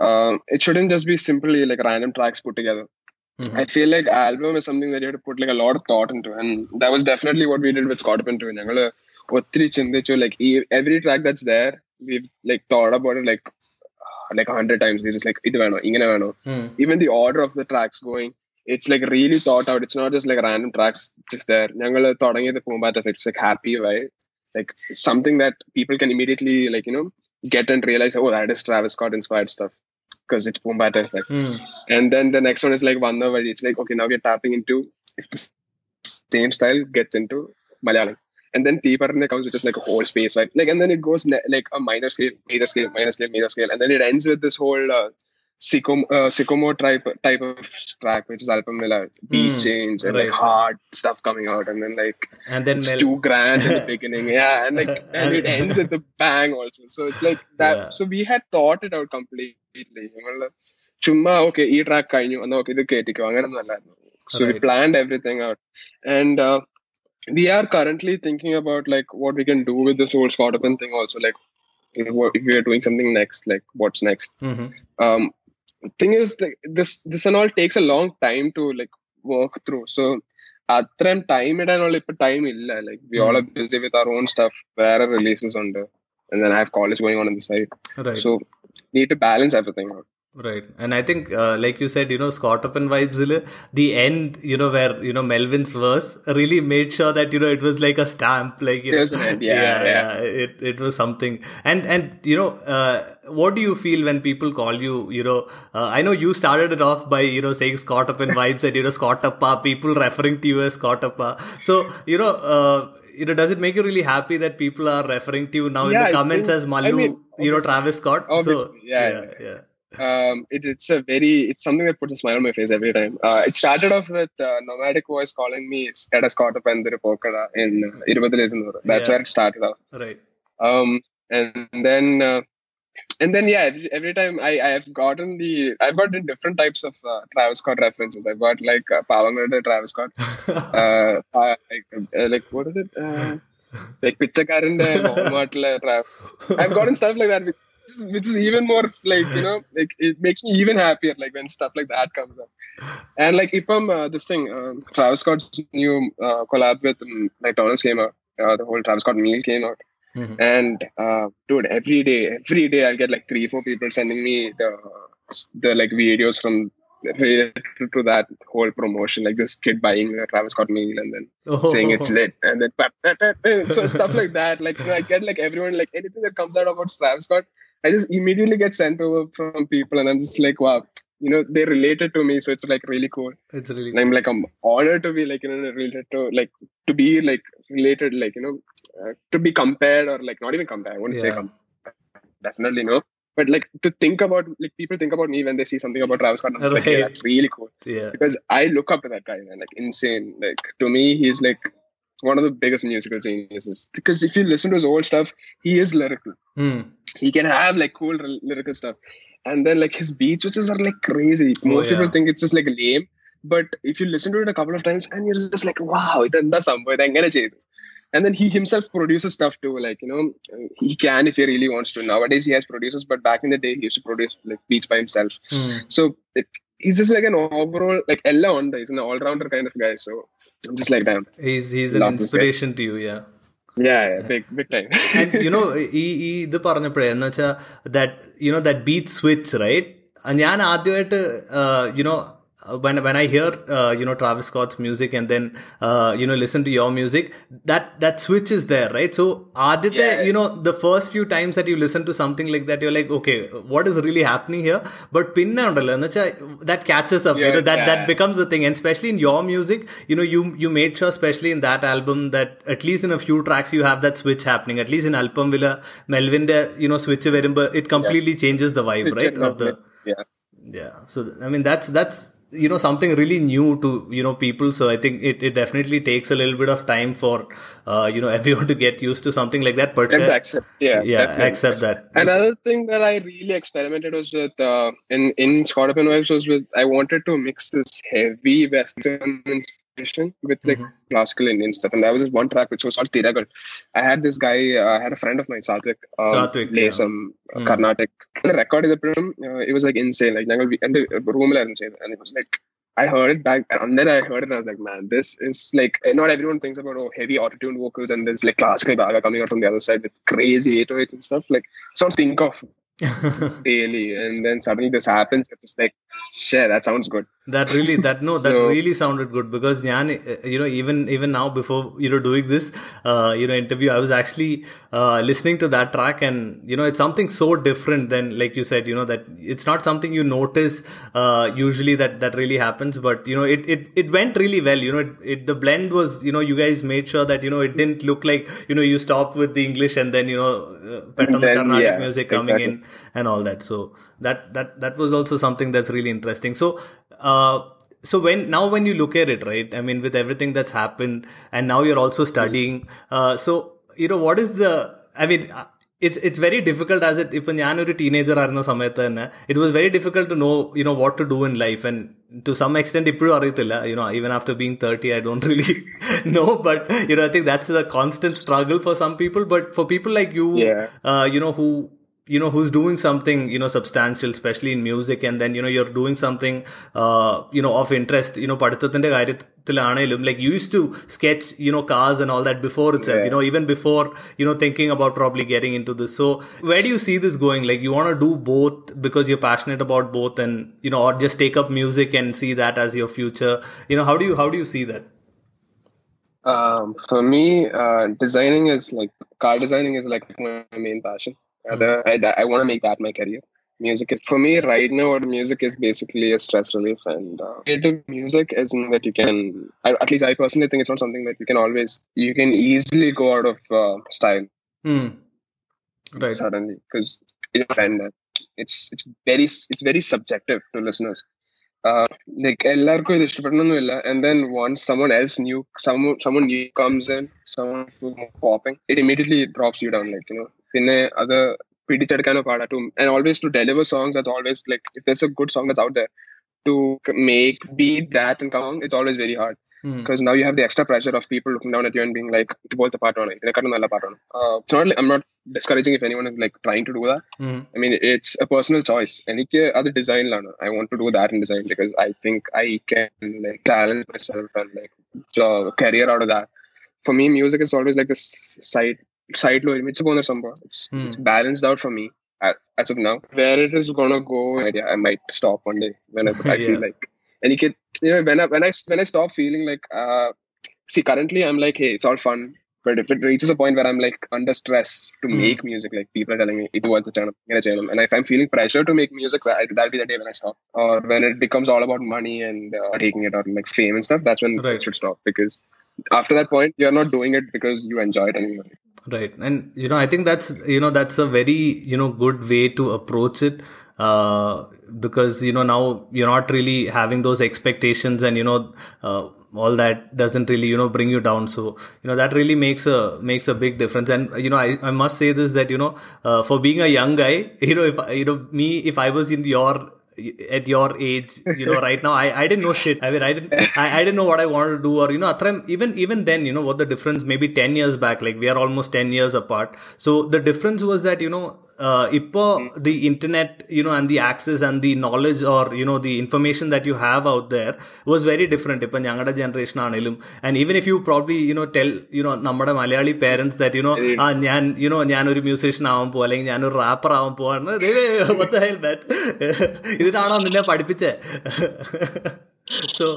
um, it shouldn't just be simply like random tracks put together. Mhm. I feel like album is something that you have to put like a lot of thought into, and that was definitely what we did with Scott Oppen too. ഞങ്ങള് ഒത്തിരി ചിന്തിച്ചു like e- every track that's there, we've like thought about it like like a hundred times. We just like ഇത് വേണോ ഇങ്ങനെ വേണോ Hmm, even the order of the tracks going, it's like really thought out. It's not just like random tracks just there. ഞങ്ങൾ തുടങ്ങിയത് പൂമ്പാറ്റ it's like happy vibe, like something that people can immediately like you know get and realize oh that is Travis Scott inspired stuff because it's Pumbata effect. hmm, And then the next one is like Vanda where it's like okay now we're tapping into if the same style gets into Malayalam. and then T pattern comes, which is like a whole space, right? Like, and then it goes ne- like a minor scale, major scale, minor scale, major scale, and then it ends with this whole uh, sycom- uh, Sicko Mode type type of track, which is Alpam Miller, beat mm, change, and right. like hard stuff coming out, and then like and then it's Mel- too grand in the beginning, yeah, and like and it ends with the bang also. So it's like that. Yeah. So we had thought it out completely. ചുമ്മാ okay ഈ track കഴിഞ്ഞു എന്നാൽ okay ഇത് കേട്ടിക്കോ അങ്ങനെയൊന്നും അല്ലായിരുന്നു so we planned everything out and we are currently thinking about like what we can do with this whole Scott Open thing also like if we- if we are doing something next like what's next Mhm. um thing is like this this and all takes a long time to like work through so അത്രയും time ഇടാനുള്ള ഇപ്പൊ time ഇല്ല like we all are busy with our on stuff വേറെ releases ഉണ്ട് and then I have college going on on the side. Right. So need to balance everything out. Right. And I think, uh, like you said, you know, Scott Open vibes, the end, you know, where, you know, Melvin's verse really made sure that, you know, it was like a stamp, like, you know, an end, yeah, yeah. It, it was something. And, and, you know, uh, what do you feel when people call you, you know, uh, I know you started it off by, you know, saying Scott Open vibes and, you know, Scott Appa, people referring to you as Scott Appa. So, you know, uh, you know, does it make you really happy that people are referring to you now in the comments think- as Mallu, I mean, you know, Travis Scott? so, obviously, yeah, yeah, yeah. yeah. Um, it, it's a very it's something that puts a smile on my face every time. Uh, it started off with uh, Nomadic Voice calling me Status and the Pokada in uh, Irubadil That's Yeah. where it started off. Right. Um, and then uh, and then yeah, every, every time I I have gotten the I've gotten different types of uh, Travis Scott references. I've got like uh, Pavangada Travis Scott. Uh, uh, like, uh, like what is it? Uh, like Pichakarinda Walmartla Travis. I've gotten stuff like that, which is, which is even more like you know, like it makes me even happier. Like when stuff like that comes up, and like Ipam, uh, this thing, um, Travis Scott's new uh, collab with um, McDonald's came out. Uh, the whole Travis Scott meal came out, Mhm. and uh, dude, every day, every day, I'll get like three, four people sending me the the like videos from related to that whole promotion, like this kid buying a Travis Scott meal and then saying it's lit and then so stuff like that like i get like everyone like anything that comes out about travis scott I just immediately get sent over from people, and I'm just like, wow, you know, they related to me, so it's like really cool. It's really. And I'm like, I'm honored to be like, you know, related to like to be like related, like you know, uh, to be compared or like not even compared. I wouldn't say Yeah. compared. Definitely no. But like to think about like people think about me when they see something about Travis Scott, I'm just like, Right. yeah, that's really cool yeah. because I look up to that guy, man. Like insane. Like to me, he's like one of the biggest musical geniuses. Because if you listen to his old stuff, he is lyrical. Hmm He can have like cool r- lyrical stuff, and then like his beats, which is are like crazy. Oh, Most people yeah. think it's just like lame, but if you listen to it a couple of times, and you're just like, wow, ഇതെന്താ സംഭവം ഇതെങ്ങനെ ചെയ്തു and then he himself produces stuff too like you know he can if he really wants to nowadays he has producers but back in the day he used to produce like beats by himself Hmm. so it, he's just like an overall like Ella on he's an all-rounder kind of guy so i'm just like damn He's he's an Love this guy. inspiration to you. Yeah. You know ഈ ഈ ഇത് പറഞ്ഞപ്പോഴേ എന്ന് വെച്ചാൽ that you know that beat switch right ഞാൻ ആദ്യമായിട്ട് uh, you know when when I hear uh, you know Travis Scott's music and then uh, you know listen to your music, that that switch is there, right? So Aditya, yeah. you know the first few times that you listen to something like that, you're like, okay, what is really happening here? But pinna that catches up, yeah, that yeah. that becomes a thing, and especially in your music, you know, you you made sure, especially in that album, that at least in a few tracks you have that switch happening. At least in Alpam Villa, Melvinde, you know, switch it completely changes the vibe, right? Of the yeah yeah so i mean that's that's you know something really new to you know people. So i think it, it definitely takes a little bit of time for uh, you know everyone to get used to something like that. But uh, accept yeah yeah definitely. accept that. Another thing that I really experimented was with uh, in in Scott Up and was with I wanted to mix this heavy Western session with like mm-hmm. classical Indian stuff, and there was this one track which was called Tiragal. I had this guy, uh, I had a friend of mine, Satvik, um, Satvik play yeah. some uh, mm. Carnatic. And I recorded the room. Uh, it was like insane. Like, and the uh, room and it was like I heard it back, and then I heard it, and I was like, man, this is like eh, not everyone thinks about oh heavy autotune vocals and there's like classical baga coming out from the other side with crazy 808s and stuff. Like, it's not think of daily and then suddenly this happens it's like shit that sounds good that really that no so, that really sounded good because Nyan, you know even even now before you know doing this uh, you know interview i was actually uh, listening to that track and you know it's something so different than like you said you know that it's not something you notice uh, usually that that really happens but you know it it, it went really well you know it, it the blend was you know you guys made sure that you know it didn't look like you know you stop with the english and then you know uh, pet the carnatic yeah, music coming exactly. in and all that so that that that was also something that's really interesting so uh so when now when you look at it right i mean with everything that's happened and now you're also studying uh so you know what is the i mean uh, it's it's very difficult as it ഇപ്പൊ ഞാനൊരു teenager ആയിരുന്ന സമയത്ത് തന്നെ it was very difficult to know U know what to do in life and to some extent ഇപ്പോഴും അറിയത്തില്ല you know even after being thirty I don't really no but you know I think that's A constant struggle for some people but for people like you Yeah. uh, you know who you know who's doing something you know substantial especially in music and then you know you're doing something uh, you know of interest you know പഠിത്തത്തിന്റെ കാര്യത്തിലാണേലും like you used to sketch you know cars and all that before itself Yeah. you know even before you know thinking about probably getting into this so where do you see this going like you want to do both because you're passionate about both and you know or just take up music and see that as your future you know how do you how do you see that Um, for me, uh, designing is like car designing is like my main passion. Other, I, I want to make that my career. Music is for me right now. What music is basically a stress relief, and uh, creative music isn't that you can. I, at least I personally think it's not something that you can always. You can easily go out of uh, style Hmm. right suddenly because you find that it's it's very it's very subjective to listeners. Uh, like എല്ലാവർക്കും ഇത് ഇഷ്ടപ്പെടണമെന്നില്ല and then once someone else new someone someone new comes in someone who's more popping it immediately drops you down like you know പിന്നെ അത് പിടിച്ചെടുക്കാനോ പാടാ to and always to deliver songs that's always like if there's a good song that's out there to make beat that and come on it's always very hard Hmm. because now you have the extra pressure of people looking down at you and being like ഇത് പോലത്തെ പാട്ടാണ് ഇതിനെക്കാട്ടും നല്ല പാട്ടാണ് uh, it's not like I'm not discouraging if anyone is like trying to do that Hmm. I mean, it's a personal choice. എനിക്ക് അത് ഡിസൈനിലാണ് I want to do that in design because I think I can like challenge my self and like career out of that for me music is always side low. It's a somewhere. It's, hmm. it's balanced out for me as of now. Where it is gonna go, yeah, I might stop one day when I, I yeah. feel like. And you can, you know, when I when I when I stop feeling like, uh, see, currently I'm like, hey, it's all fun, but if it reaches a point where I'm like under stress to mm. make music, like people are telling me it was the channel, a channel, and if I'm feeling pressure to make music, that'll be the day when I stop. Or when it becomes all about money and uh, taking it or like fame and stuff, that's when right. I should stop because after that point, you're not doing it because you enjoy it anymore right and you know i think that's you know that's a very you know good way to approach it uh because you know now you're not really having those expectations and you know uh, all that doesn't really you know bring you down so you know that really makes a makes a big difference and you know i, I must say this that you know uh, for being a young guy you know if you know me if i was in your at your age, you know, right now, I, I didn't know shit. I mean, I didn't, I, I didn't know what I wanted to do or, you know, Atram, even, even then, you know, what the difference, maybe 10 years back, like we are almost 10 years apart. So the difference was that, you know, uh, ipo the internet, you know, and the access and the knowledge or, you know, the information that you have out there was very different. ഇപ്പൊ ഞങ്ങളുടെ generation ആണെങ്കിലും and even if you probably you know tell you know നമ്മുടെ Malayali parents that you know ആ ഞാൻ you no ഞാനൊരു musician ആവാൻ പോവാ അല്ലെങ്കിൽ ഞാനൊരു റാപ്പർ ആവാൻ പോവാണ് ഇതിനാണോ നിന്നെ പഠിപ്പിച്ചേ so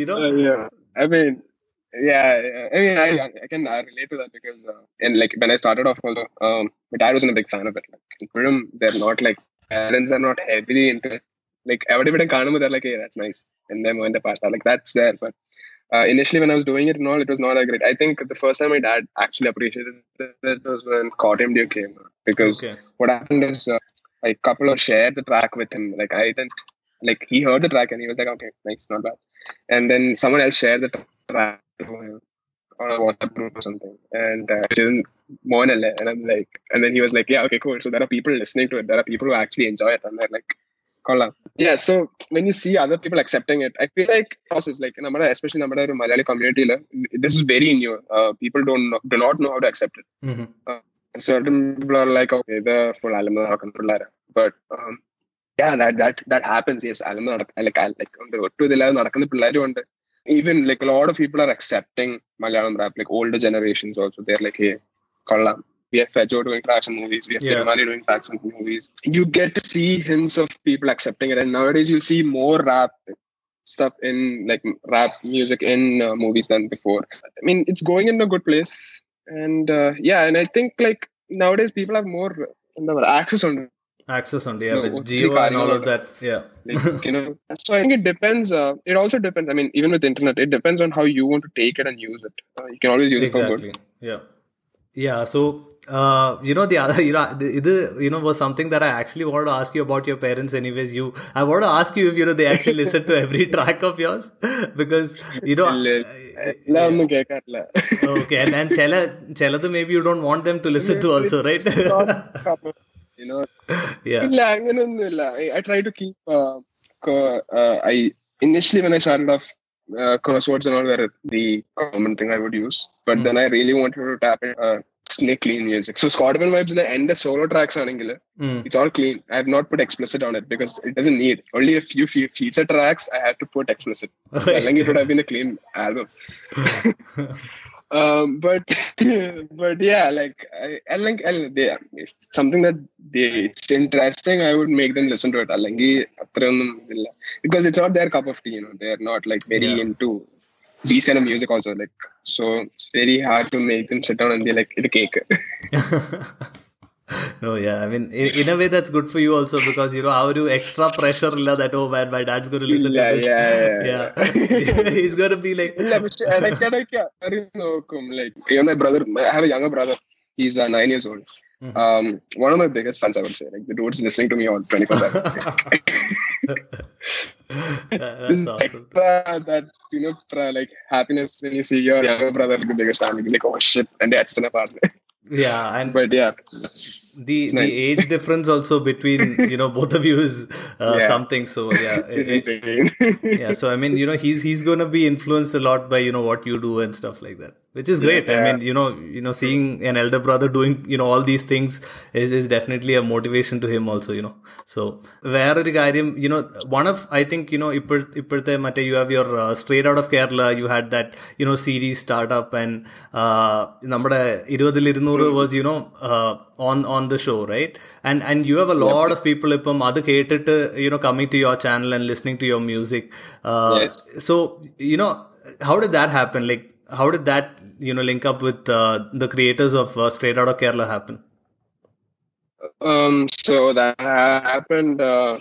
you know Uh, yeah, I mean, yeah, yeah, I mean, I, I can I relate to that because uh, and like when I started off, although um, my dad wasn't a big fan of it. Like, in Purim, they're not like parents are not heavily into it. Like everybody Kanamu, they're like, yeah, that's nice, and then when went pasta, like that's there. But uh, initially, when I was doing it and all, it was not that great. I think the first time my dad actually appreciated it was when Caught Him came because okay. what happened is uh, couple of shared the track with him. Like I didn't like he heard the track and he was like, okay, nice, not bad. And then someone else shared the track on a WhatsApp group or something, and uh, it didn't more and and I'm like, and then he was like, yeah, okay, cool. So there are people listening to it. There are people who actually enjoy it, and they're like. Kolla. Yeah, so when you see other people accepting it, I feel like process like നമ്മുടെ especially നമ്മുടെ ഒരു Malayali community this is very new. Uh, people don't know, do not know how to accept it. Mhm. certain people are like, okay, the full album നടക്കുന്ന പിള്ളേരാ. But um, yeah, that that that happens. Yes, album നടക്ക- like I- like ഉണ്ട്. ഒട്ടും ഇതില്ലാതെ നടക്കുന്ന പിള്ളേരും ഉണ്ട്. even like a lot of people are accepting Malayalam rap, like older generations also. They're like, hey, Kallam. We have Fejo doing tracks movies. We have yeah. Tirumali doing tracks movies. You get to see hints of people accepting it. And nowadays, you see more rap stuff in like rap music in uh, movies than before. I mean, it's going in a good place. And uh, yeah, and I think like nowadays people have more uh, access on access on yeah no, Jio and all of that, yeah. You know so i think it depends uh, it also depends i mean even with internet it depends on how you want to take it and use it. Uh, you can always use exactly. it for good. Yeah. Yeah so uh, you know the other you know the, you know was something that i actually wanted to ask you about your parents anyways you i want to ask you if you know they actually listen to every track of yours because you know uh, okay and, then chela, chela maybe you don't want them to listen to also right? ഇല്ല അങ്ങനെയൊന്നുമില്ല I try to keep uh, co- uh, I initially when I started off uh, crosswords and all were the common thing I would use but then I really wanted to tap in uh, snake clean music so Scottman vibes the end solo tracks ആണെങ്കിൽ Mm. it's all clean I have not put explicit on it because it doesn't need only a few fe- feature tracks I had to put explicit അല്ലെങ്കിൽ it would have been a clean album um, but but yeah, like I, and like they, something that they it's interesting. I would make them listen to it. Because it's not their cup of tea. You know, they're not like very yeah. into these kind of music also. Like so, it's very hard to make them sit down and be like, "It's a cake." oh yeah. I mean in, in, a way that's good for you also because you know how do extra pressure illa that oh man my dad's going to listen yeah, to this. yeah yeah, yeah. he's going to be like like you my brother i have a younger brother. He's uh, 9 years old. Mm-hmm. Um one of my biggest fans i would say like the dude's listening to me on 24 hours that's awesome. That you know like happiness when you see your younger brother like the biggest family like oh shit and that's an apartment yeah, and but yeah the it's the nice. age difference also between you know both of you is uh, Yeah. something. So yeah, it- it- yeah. So I mean, you know, he's he's going to be influenced a lot by you know what you do and stuff like that, which is great. I Yeah. mean, you know, you know, seeing an elder brother doing you know all these things is is definitely a motivation to him also. You know, so വേറൊരു കാര്യം you know one of I think you know ഇപ്പോൾ ഇപ്പോഴത്തെ മറ്റേ you have your uh, straight out of Kerala you had that you know series startup and uh, നമ്മുടെ ഇരുപതിൽ ഇരുന്നൂറ് was you know uh, on on the show right and and you have a lot of people ഇപ്പം അത് കേട്ടിട്ട് you know coming to your channel and listening to your music uh, Yes. so you know how did that happen like how did that you know link up with uh, the creators of uh, Straight Outta Kerala happen? Um, so that happened. Uh,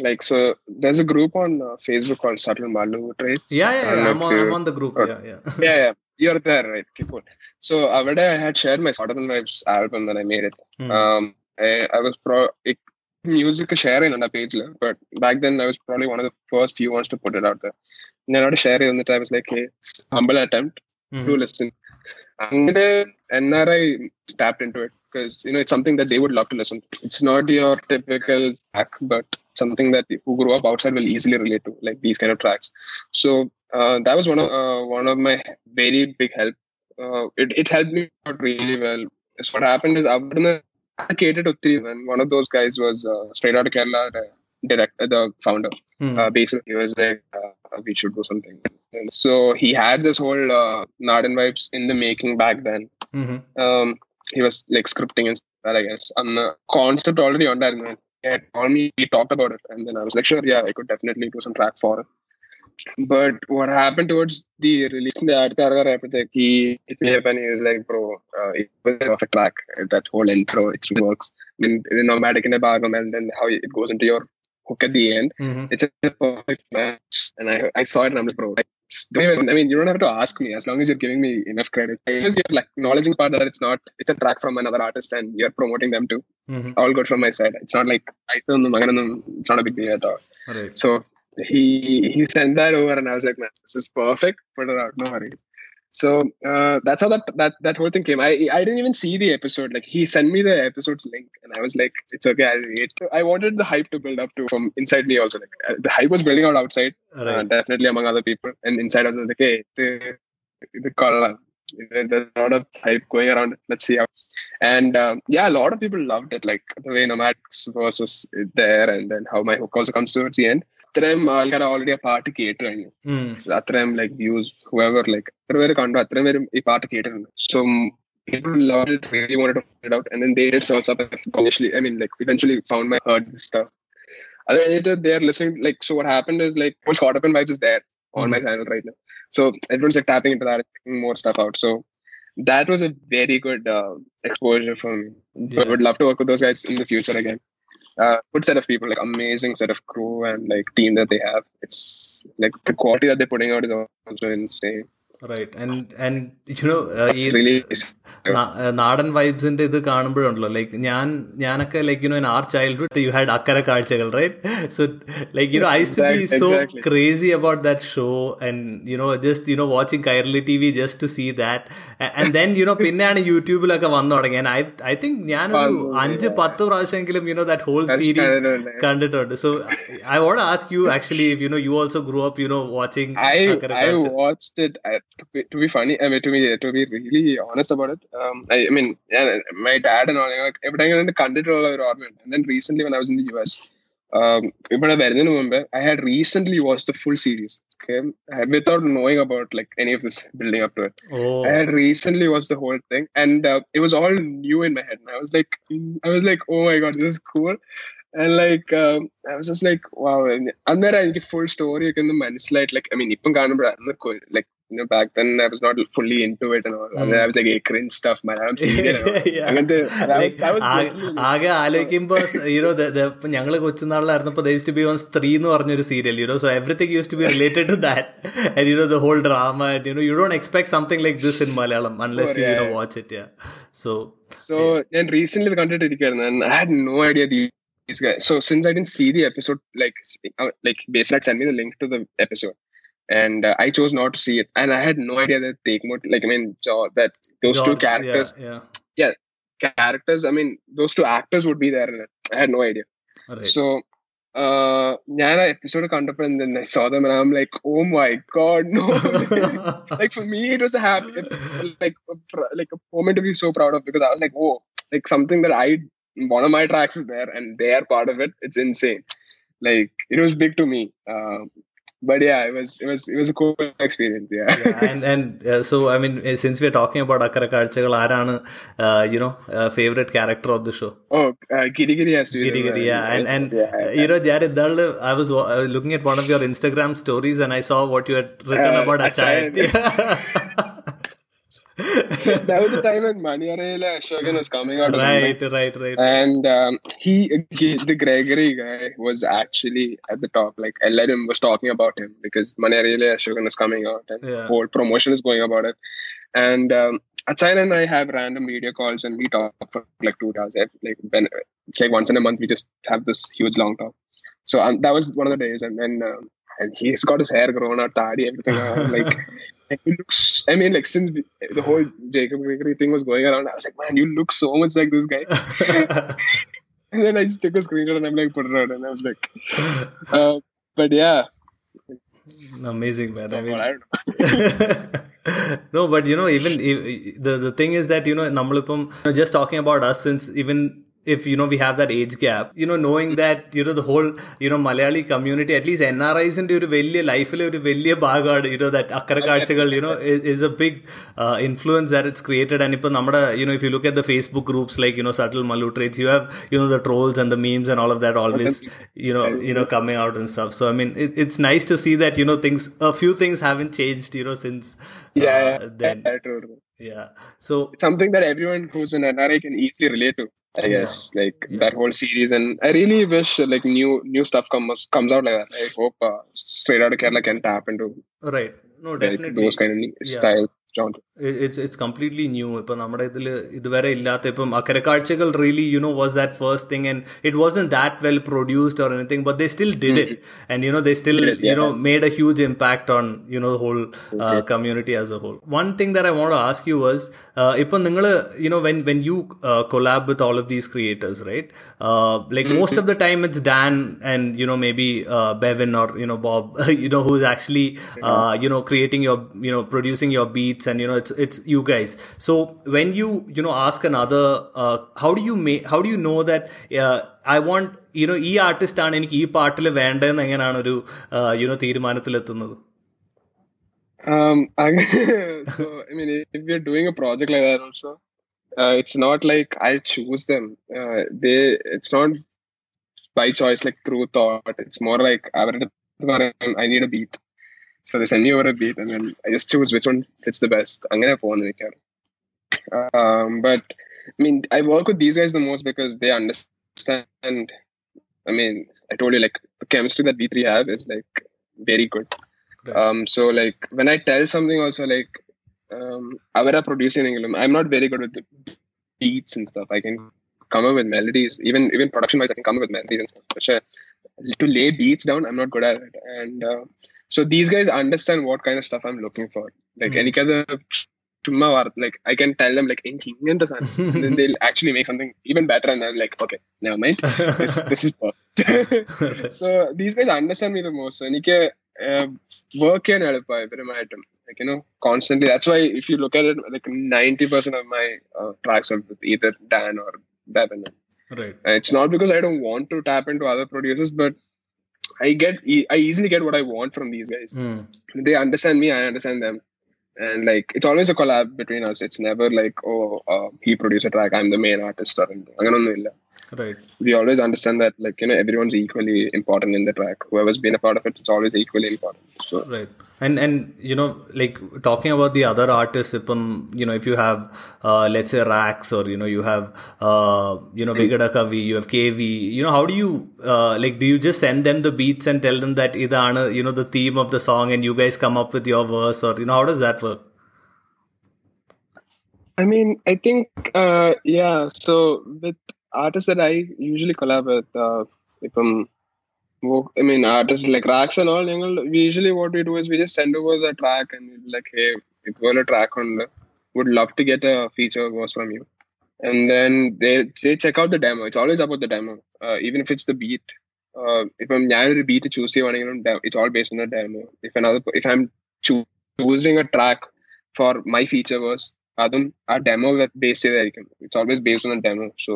like so, there's a group on uh, Facebook called Subtle Mallu Traits. Yeah, yeah, yeah. I'm, on, you- I'm on the group. Yeah, yeah. yeah, yeah, you're there, right? Cool. So over there, I had shared my Southern Vibes album when I made it. Hmm. Um, I, I was pro ik, music sharing on a page, but back then I was probably one of the first few ones to put it out there. And not share it on the time. I was like, hey, it's humble attempt Mhm. to listen. അങ്ങനെ NRI tapped into it because you know it's something that they would love to listen. to. It's not your typical track, but something that who grew up outside will easily relate to, like these kind of tracks. So uh, that was one of uh, one of my very big help. Uh, it it helped me out really well. So what happened is അവിടുന്ന് I catered to three, and one of those guys was uh, straight out of Kerala, the director, the founder Mhm. uh, basically he was like uh, we should do something. And so he had this whole uh, Narden vibes in the making back then. Mhm. um, he was like scripting and stuff I guess. And the concept already on that he had called me he talked about it and then I was like sure yeah I could definitely do some track for it. But what happened towards the release in the Adkar he hit me up and he was like bro uh, it was a perfect track. That whole intro it works. I mean the nomadic in the bagam and then how it goes into your hook at the end Mhm. it's a perfect match. And I I saw it and I'm like, bro, just don't even, I mean, you don't have to ask me as long as you're giving me enough credit. Because you're like acknowledging part that it's not, it's a track from another artist and you're promoting them too. Mhm. All good from my side. It's not like, I don't know, it's not a big deal at all. Right. So he he sent that over and I was like, man, this is perfect. Put it out, no worries. So uh, that's how that, that that whole thing came. I I didn't even see the episode. Like he sent me the episode's link, and I was like, "It's okay, I'll wait." I wanted the hype to build up to from inside me also. Like uh, the hype was building out outside, uh, definitely among other people, and inside I was like, "Hey, the the call, there's a lot of hype going around. Let's see how." And um, yeah, a lot of people loved it. Like the way Nomad's verse was there, and then how my hook also comes towards the end. അത്രയും ആൾക്കാർ already ആ പാട്ട് കേട്ട് കഴിഞ്ഞു Mm. അത്രയും like views ഹുവർ like എത്ര പേര് കണ്ടു അത്രയും പേരും ഈ പാട്ട് കേട്ടിട്ടുണ്ട് so people loved it really wanted to find it out and then they did search up initially i mean like eventually found my heard this stuff other than they're listening like so what happened is like what's caught up in vibes is there on my channel right now so everyone's like tapping into that and checking more stuff out so that was a very good uh, exposure for me Yeah. I would love to work with those guys in the future again uh, good set of people, like amazing set of crew and like team that they have. It's like the quality that they're putting out is also insane. Right. And and you know uh, ഈ ഏഹ് നാടൻ വൈബ്സിന്റെ ഇത് കാണുമ്പോഴുണ്ടല്ലോ like ഞാൻ ഞാനൊക്കെ like you know in our childhood you had Akkara Kazhchakal right so like you know I to be so. Crazy about that show and you know just you know watching Kairali TV just to see that and then you know പിന്നെയാണ് യൂട്യൂബിലൊക്കെ വന്നു തുടങ്ങിയത് I I think ഞാനൊരു ഒരു അഞ്ച്. പത്ത് പ്രാവശ്യമെങ്കിലും you know that whole series കണ്ടിട്ടുണ്ട് so I want ask you actually you know you also grew up you know watching I I watched it. I, to, be, to be funny, I mean, to be to be really honest about it. Um, I, I mean, yeah, my dad and all. Like, every time I കണ്ടിട്ടുള്ള ഒരു ഓർമ്മയുണ്ട്. And then recently, when I was in the US, um, ഇവിടെ വരുന്നതിന് മുമ്പ് I had recently watched the full series. Okay, without knowing about like any of this building up to it. Oh I had recently watched the whole thing, and uh, it was all new in my head. And I was like, I was like, oh my god, this is cool. And like, um, I was just like, wow. And അന്നേരം എനിക്ക് full story ഒക്കെ ഒന്ന് മനസ്സിലായിട്ട് like, I mean, ഇപ്പം കാണുമ്പോഴാണ് like, you know, back then I was not fully into it and all. And then I was like, hey, cringe stuff, man. I'm seeing it. ആകെ- ആലോചിക്കുമ്പോ you know ഞങ്ങൾ കൊച്ചുനാളിലായിരുന്നപ്പോ use to be on Stree എന്ന് പറഞ്ഞൊരു serial you know so everything use to be related to that and you know the whole drama and you know you don't expect something like this in Malayalam unless you Oh, you know. Watch it so So ഞാൻ recently കണ്ടിട്ടിരിക്കുകയായിരുന്നു and I had no idea these guys. So since I didn't see the episode, like uh, like basically sent me the link to the episode, and uh, I chose not to see it, and I had no idea that Take Mot- like I mean Jo- that those two characters characters I mean those two actors would be there. in it. I had no idea. So uh ഞാൻ ആ episode കണ്ടപ്പോൾ and then I saw them and I'm like oh my god no like for me it was a happy like a, pr- like a moment to be so proud of because I was like whoa like something that I one of my tracks is there and they are part of it it's insane like it was big to me um, but yeah it was it was it was a cool experience yeah, yeah and and uh, so I mean since since we're talking about Akara Akkara Kazhchakal uh, you know uh, favorite character of the show oh uh, Giri Giri has to be Giri Giri, yeah. And, and yeah, uh, you know, Jared Dal, I was looking at one of your Instagram stories and I saw what you had written Uh, about Achayat. Achayat. That was the time when Maniyarayile Ashokan was coming out. right, right, right. And um, he, he, the Gregory guy, was actually at the top. Like LRM was talking about him because Maniyarayile Ashokan is coming out and Yeah. whole promotion is going about it. And um, Achayan and I have random video calls and we talk for like two hours. Like when it's like once in a month we just have this huge long talk. So um, that was one of the days, and then um, and he's got his hair grown out, tadi, everything. around, like and he looks. I mean, like since we- the whole Jacob Gregory thing was going around, I was like, man, you look so much like this guy. And then I just took a screenshot and I'm like, put it out, and I was like, uh, but yeah, Amazing, man. I mean, I don't know. no, but you know, even if, the the thing is that you know, നമ്മളിപ്പം you know, just talking about us since even if you know we have that age gap you know knowing that you know the whole you know malayali community at least nris ന്റെ ഒരു വലിയ ലൈഫിലെ ഒരു വലിയ ഭാഗമാണ് you know that Akkara Kazhchakal you know is a big influence that it's created and ഇപ്പൊ നമ്മുടെ you know if you look at the Facebook groups like you know subtle Mallu traits you have you know the trolls and the memes and all of that always you know you know coming out and stuff so I mean it's nice to see that you know things a few things haven't changed you know since then yeah so something that everyone who's an NRI can easily relate to I guess like that whole series, and I really wish like new new stuff comes comes out like that. I hope uh, Straight Outta Kerala can tap into right, no, like, definitely. those kind of Yeah. styles. Genre. It- it's it's completely new ഇപ്പം നമ്മുടെ ഇതിൽ ഇതുവരെ ഇല്ലാത്ത ഇപ്പം അക്കരെ കാഴ്ചകൾ really you know was that first thing and it Vasan that well produced or anything but they still did it and you know they still Did it, you know yeah. made a huge impact on you know the whole uh, community as a whole one thing that i want to ask you was uh, ipo ningal you know when when you uh, collab with all of these creators right uh, like most of the time it's dan and you know maybe uh, bevin or you know bob you know who's actually uh, you know creating your you know producing your beats and you know it's it's you guys so when you you know ask another uh, how do you make how do you know that uh, I won't you know ഈ artist ആണ് എനിക്ക് ഈ പാട്ടിൽ വേണ്ടതെന്ന് എങ്ങനെയാണ് ഒരു you know തീരുമാനത്തിലെത്തുന്നത് Um, I, so I mean, if we're doing a project like that, also, uh, it's not like I choose them. Uh, they, it's not by choice, like through thought. It's more like I I need a beat, so they send me over a beat, and then I just choose which one fits the best. I'm gonna phone Um, but I mean, I work with these guys the most because they understand. I mean, I told you like the chemistry that we three have is like very good. Right. Um, so like when I tell something, also like um, അവരാ producing എങ്കിലും I'm not very good with the beats and stuff. I can come up with melodies, even even production wise, I can come up with melodies and stuff. But uh, to lay beats down, I'm not good at it. And uh, so these guys understand what kind of stuff I'm looking for. Like Mhm. എനിക്കത് ചുമ്മാ വാർ- like I can tell them like എനിക്ക് ഇങ്ങനത്തെ സാധനം and then they'll actually make something even better and I'm like okay never mind this, this is perfect so these guys understand me the most so എനിക്ക് work ചെയ്യാൻ എളുപ്പമായി ഇവരുമായിട്ടും like you know constantly that's why if you look at it like 90% of my uh, tracks are with either Dan or Bevan right Uh, it's not because I don't want to tap into other producers but I get I easily get what I want from these guys Hmm. they understand me, I understand them. And like it's always a collab between us. It's never like, oh, uh, he produced a track, I'm the main artist or anything right. We always understand that like you know everyone's equally important in the track. Whoever's been a part of it it's always equally important. So right. And and you know like talking about the other artists ipam um, you know if you have uh, let's say rax or you know you have uh, you know hmm. vigada kavi you have kv you know how do you uh, like do you just send them the beats and tell them that idana you know the theme of the song and you guys come up with your verse or you know how does that work? I mean i think uh, yeah so with artists that I usually collab with, uh, from, I mean, artists like Rax and all, we usually what we do is we just send over the track and like, hey, if you a track on the, would love to get a feature verse from you. And then they, say, check out the demo. It's always about the demo. Uh, even if it's the beat, uh, if I'm ഞാനൊരു beat choose ചെയ്യുവാണെങ്കിലും it's all based on the demo if I'm choosing a track for my feature verse, Adam, verse demo that demo base ചെയ്തായിരിക്കും It's always based on the demo. So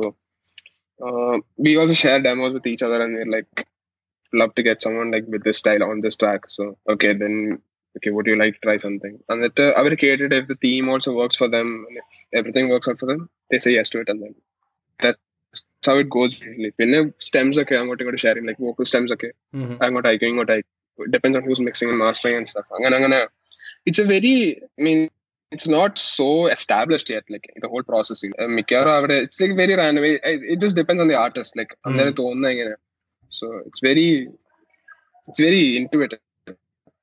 uh, we also share demos with each other and we're like love to get someone like with this style on this track. So okay then okay would you like to try something? And that uh, our created if the theme also works for them and if everything works out for them they say yes to it and then that's how it goes really. When stems okay i'm going to go to sharing like vocal stems okay mm-hmm. i'm going to i going to it depends on who's mixing and mastering and stuff. It's a very i mean it's not so established yet like the whole process uh, മിക്കവാറും അവിടെ it's like very random it, it just depends on the artist like അന്നേരം തോന്നുന്നത് എങ്ങനെ so it's very it's very intuitive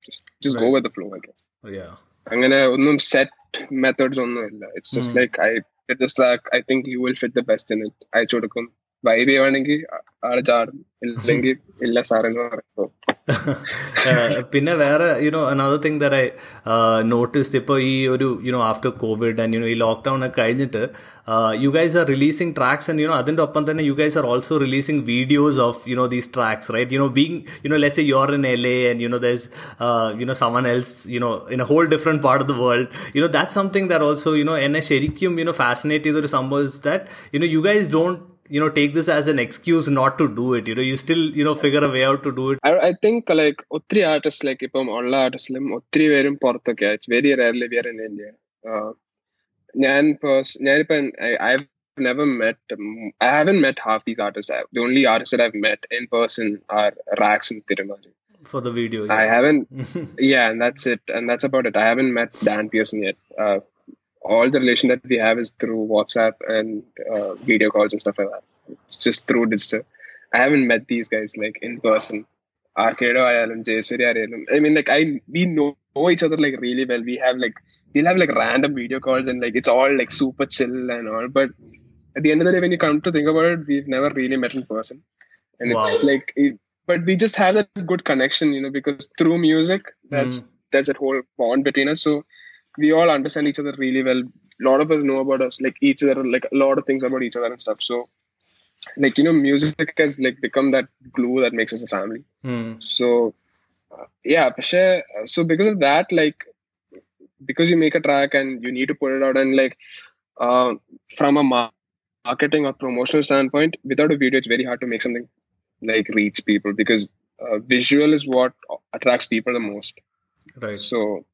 just just go Right. with the flow I guess yeah അങ്ങനെ ഒന്നും set methods ഒന്നുമില്ല it's just Mm. Like I just track I think you will fit the best in it അയച്ചു കൊടുക്കും vibe ചെയ്യുവാണെങ്കിൽ ആൾ ചാടും ഇല്ലെങ്കിൽ ഇല്ല സാർ എന്ന് Uh, പിന്നെ വേറെ you know another thing that I noticed ഇപ്പോൾ ഈ ഒരു you know after covid and you know ഈ ലോക്ക്ഡൗൺ ഒക്കെ കഴിഞ്ഞിട്ട് you guys are releasing tracks and you know അതിന്റെ ഒപ്പം തന്നെ you guys are also releasing videos of you know these tracks right you know being you know let's A R in L A and you know thus you know someone else you know in a whole different part of the world you know that something there also you know എന്നെ ശരിക്കും you know fascinate ചെയ്തൊരു സംഭവം that you know you guys don't you know take this as an excuse not to do it you know you still you know figure a way out to do it I, I think like ഒത്തിരി artist like ഇപ്പം ഉള്ള ആർട്ടിസ്റ്റിലും ഒത്തിരി പേരും പുറത്തൊക്കെ it's very rarely wear in India ഞാൻ purse ഞാനിപ്പോ I never met I haven't met half these artists. I, the only artists that I've met in person are Rax and Tirumali. for the video I haven't yeah, and that's it. And that's about it. I haven't met Dan Pearson yet. Uh, all the relation that we have is through WhatsApp and uh, video calls and stuff like that. It's just through digital. I haven't met these guys like in person. Arcado Jayasuri Ayalam. I mean, like I we know, know each other like really well. We have like we'll have like random video calls and like it's all like super chill and all. But at the end of the day, when you come to think about it, we've never really met in person, and it's like. It, but we just have that good connection, you know, because through music, that's that's that whole bond between us. So we all understand each other really well. A lot of us know about us, like each other, like a lot of things about each other and stuff. So, like you know, music has like become that glue that makes us a family. Mm. So, uh, yeah, uh, so because of that, like because you make a track and you need to put it out, and like uh, from a marketing or promotional standpoint, without a video, it's very hard to make something like reach people because uh, visual is what attracts people the most. Right. So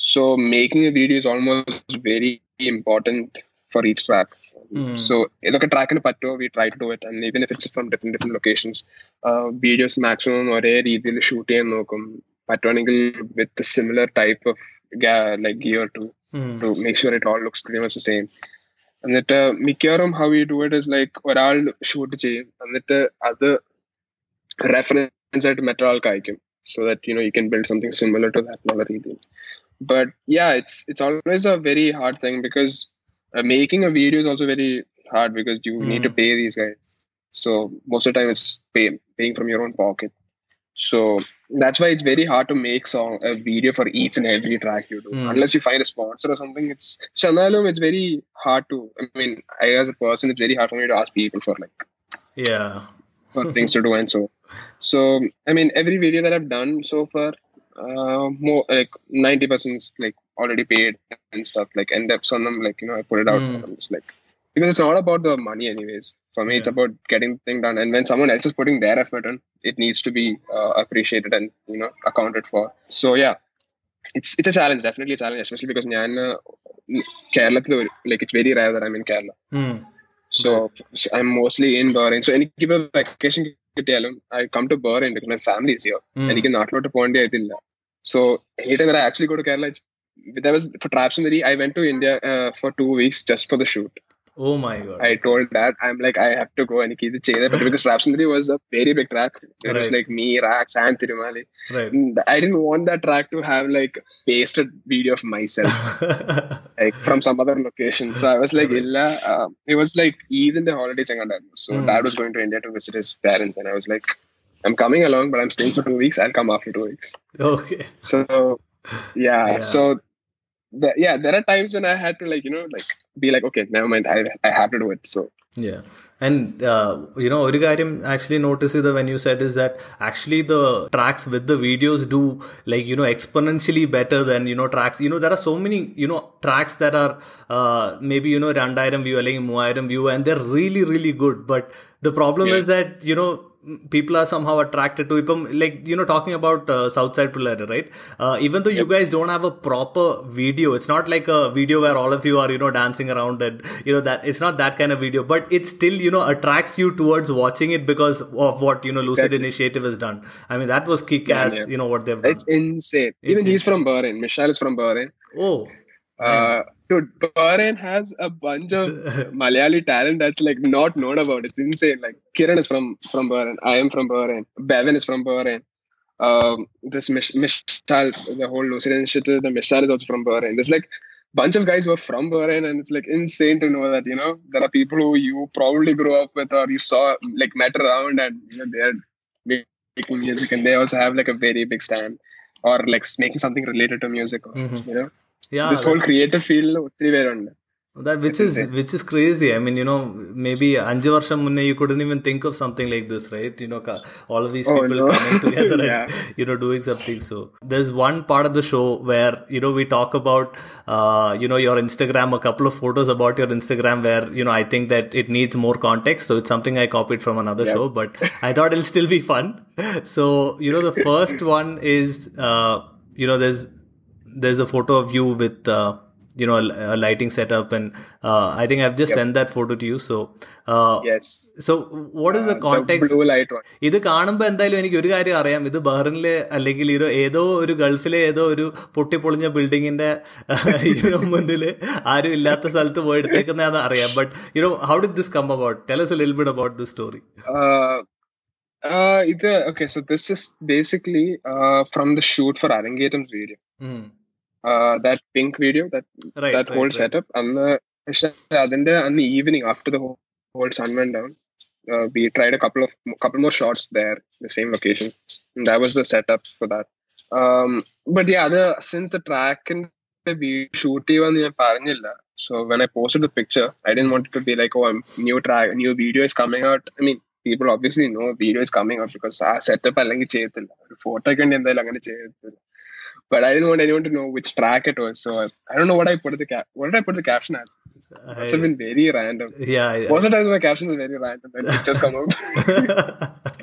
so making a video is almost very important for each track. Hmm. So, look at track in patto, we try to do it, and even if it's from different different locations, uh, videos maximum ഒരേ രീതിയിൽ shoot ചെയ്യാൻ നോക്കും പറ്റുവാണെങ്കിൽ with a similar type of ga- like gear to Hmm. to make sure it all looks pretty much the same. എന്നിട്ട് മിക്കവാറും how you do it is like ഒരാൾ shoot ചെയ്യും എന്നിട്ട് അത് റെഫറൻസ് ആയിട്ട് മറ്റൊരാൾക്ക് അയക്കും so that you know you can build something similar to that എന്നുള്ള രീതിയിൽ but yeah it's it's always a very hard thing because uh, making a video is also very hard because you mm. need to hmm. pay these guys. So most of the time it's pay, paying from your own pocket. So that's why it's very hard to make song a video for each and every track you do. Mm. unless you find a sponsor or something it's shanalum it's very hard to i mean i as a person it's very hard for me to ask people for like yeah. for things to do and so. So i mean every video that i've done so far uh more like ninety percent like already paid and stuff. Like end up on them like you know I put it out Hmm. and it's like because it's not about the money anyways. For me, it's Yeah. about getting the thing done. And when someone else is putting their effort in, it needs to be uh, appreciated and you know accounted for. So yeah, it's it's a challenge, definitely a challenge, especially because ഞാൻ Kerala like it's very rare that I'm in Kerala. Hmm. So, so I'm mostly in Bahrain. So എനിക്കിപ്പോ vacation കിട്ടിയാലും I come to Bahrain because my family is here. Hmm. എനിക്ക് നാട്ടിലോട്ട് പോകേണ്ടി ആയിട്ടില്ല so anytime that I actually go to Kerala, that was for Trapsunari. I went to India uh, for two weeks just for the shoot. oh my god I told that I'm like I have to go and keep the chain but because Trapsunari was a very big track. It was like me, Rax, and Tirumali. right I didn't want that track to have like pasted video of myself like from some other location. So I was like, Right. Illa, um, it was like even the holidays So Hmm. dad was going to India to visit his parents, and I was like, I'm coming along, but I'm staying for two weeks. I'll come after two weeks. okay So yeah, Yeah. so the, yeah, there are times when I had to like you know like be like, okay, never mind, I I have to do it. So Yeah. And uh, you know, ഒരു കാര്യം actually notice ചെയ്ത when you said is that actually the tracks with the videos do like you know exponentially better than you know tracks. You know, there are so many you know tracks that are uh, maybe you know രണ്ടായിരം view അല്ലെങ്കിൽ മൂവായിരം view and they're really really good. But the problem Yeah. is that you know people are somehow attracted to him like you know talking about uh, southside Pillar, right uh, even though yep. you guys don't have a proper video it's not like a video where all of you are you know dancing around and you know that it's not that kind of video but it still you know attracts you towards watching it because of what you know lucid exactly. initiative has done i mean that was kick ass yeah, yeah. you know what they've done it's insane it's even insane. he's from bahrain michelle is from bahrain oh uh, dude, Bahrain has a bunch of Malayali talent that's like not known about. It's insane. Like Kiran is from from Bahrain. I am from Bahrain. Bevan is from Bahrain. Um, this Mish- Mishal, the whole Lucid initiative, the Mishal is also from Bahrain. There's like a bunch of guys who are from Bahrain, and it's like insane to know that you know there are people who you probably grew up with or you saw like met around, and you know they're making music, and they also have like a very big stand or like making something related to music. Or, Mhm. You know, yeah, this whole that's- creative field ഒത്തിരി പേരുണ്ട് that which is which is crazy i mean you know maybe അഞ്ച് വർഷം മുന്നേ you couldn't even think of something like this right you know ka- all of these Oh, people no. coming together Yeah. and you know doing something so there's one part of the show where you know we talk about uh, you know your instagram a couple of photos about your instagram where you know i think that it needs more context so it's something i copied from another Yeah. show but i thought it'll still be fun so you know the first one is uh, you know there's there's a photo of you with uh, you know a, a lighting setup and uh, i think i've just Yep. sent that photo to you so uh, yes so what is the context ഇത് കാണുമ്പോൾ എന്തായാലും എനിക്ക് ഒരു കാര്യം അറിയാം ഇത് ബഹ്റിനിലെ അല്ലെങ്കിൽ ഒരു ഏതോ ഒരു ഗൾഫിലെ ഏതോ ഒരു പൊട്ടിപ്പൊളിഞ്ഞ ബിൽഡിങ്ങിന്റെ യുനോ മുന്നിൽ ആരും ഇല്ലാത്ത സ്ഥലത്ത് പോയി എടുത്തേക്കുന്നതാണെന്ന് അറിയാം but you know how did this come about tell us a little bit about this story Uh, uh, either, okay, so this is basically uh, from the shoot for Arangatam's video. mm. That pink video that whole setup അന്ന് പക്ഷെ അതിന്റെ അന്ന് evening after the whole sun went down we tried a couple of couple more shorts there the same location the was the setup for that but അത് since the ട്രാക്കിന്റെ shoot ചെയ്യുവാന്ന് ഞാൻ പറഞ്ഞില്ല so when I post the picture I'd want to be like oh new track new video is coming out I mean people obviously no video is coming out because ആ setup അല്ലെങ്കിൽ ചെയ്യത്തില്ല. ഒരു ഫോട്ടോയ്ക്ക് വേണ്ടി എന്തായാലും അങ്ങനെ ചെയ്യത്തില്ല. But I didn't want anyone to know which track it was. So I, I don't know what I put the cap. What did I put the caption as? It must have been very random. yeah, yeah. Most of the times my captions are very random and pictures come out.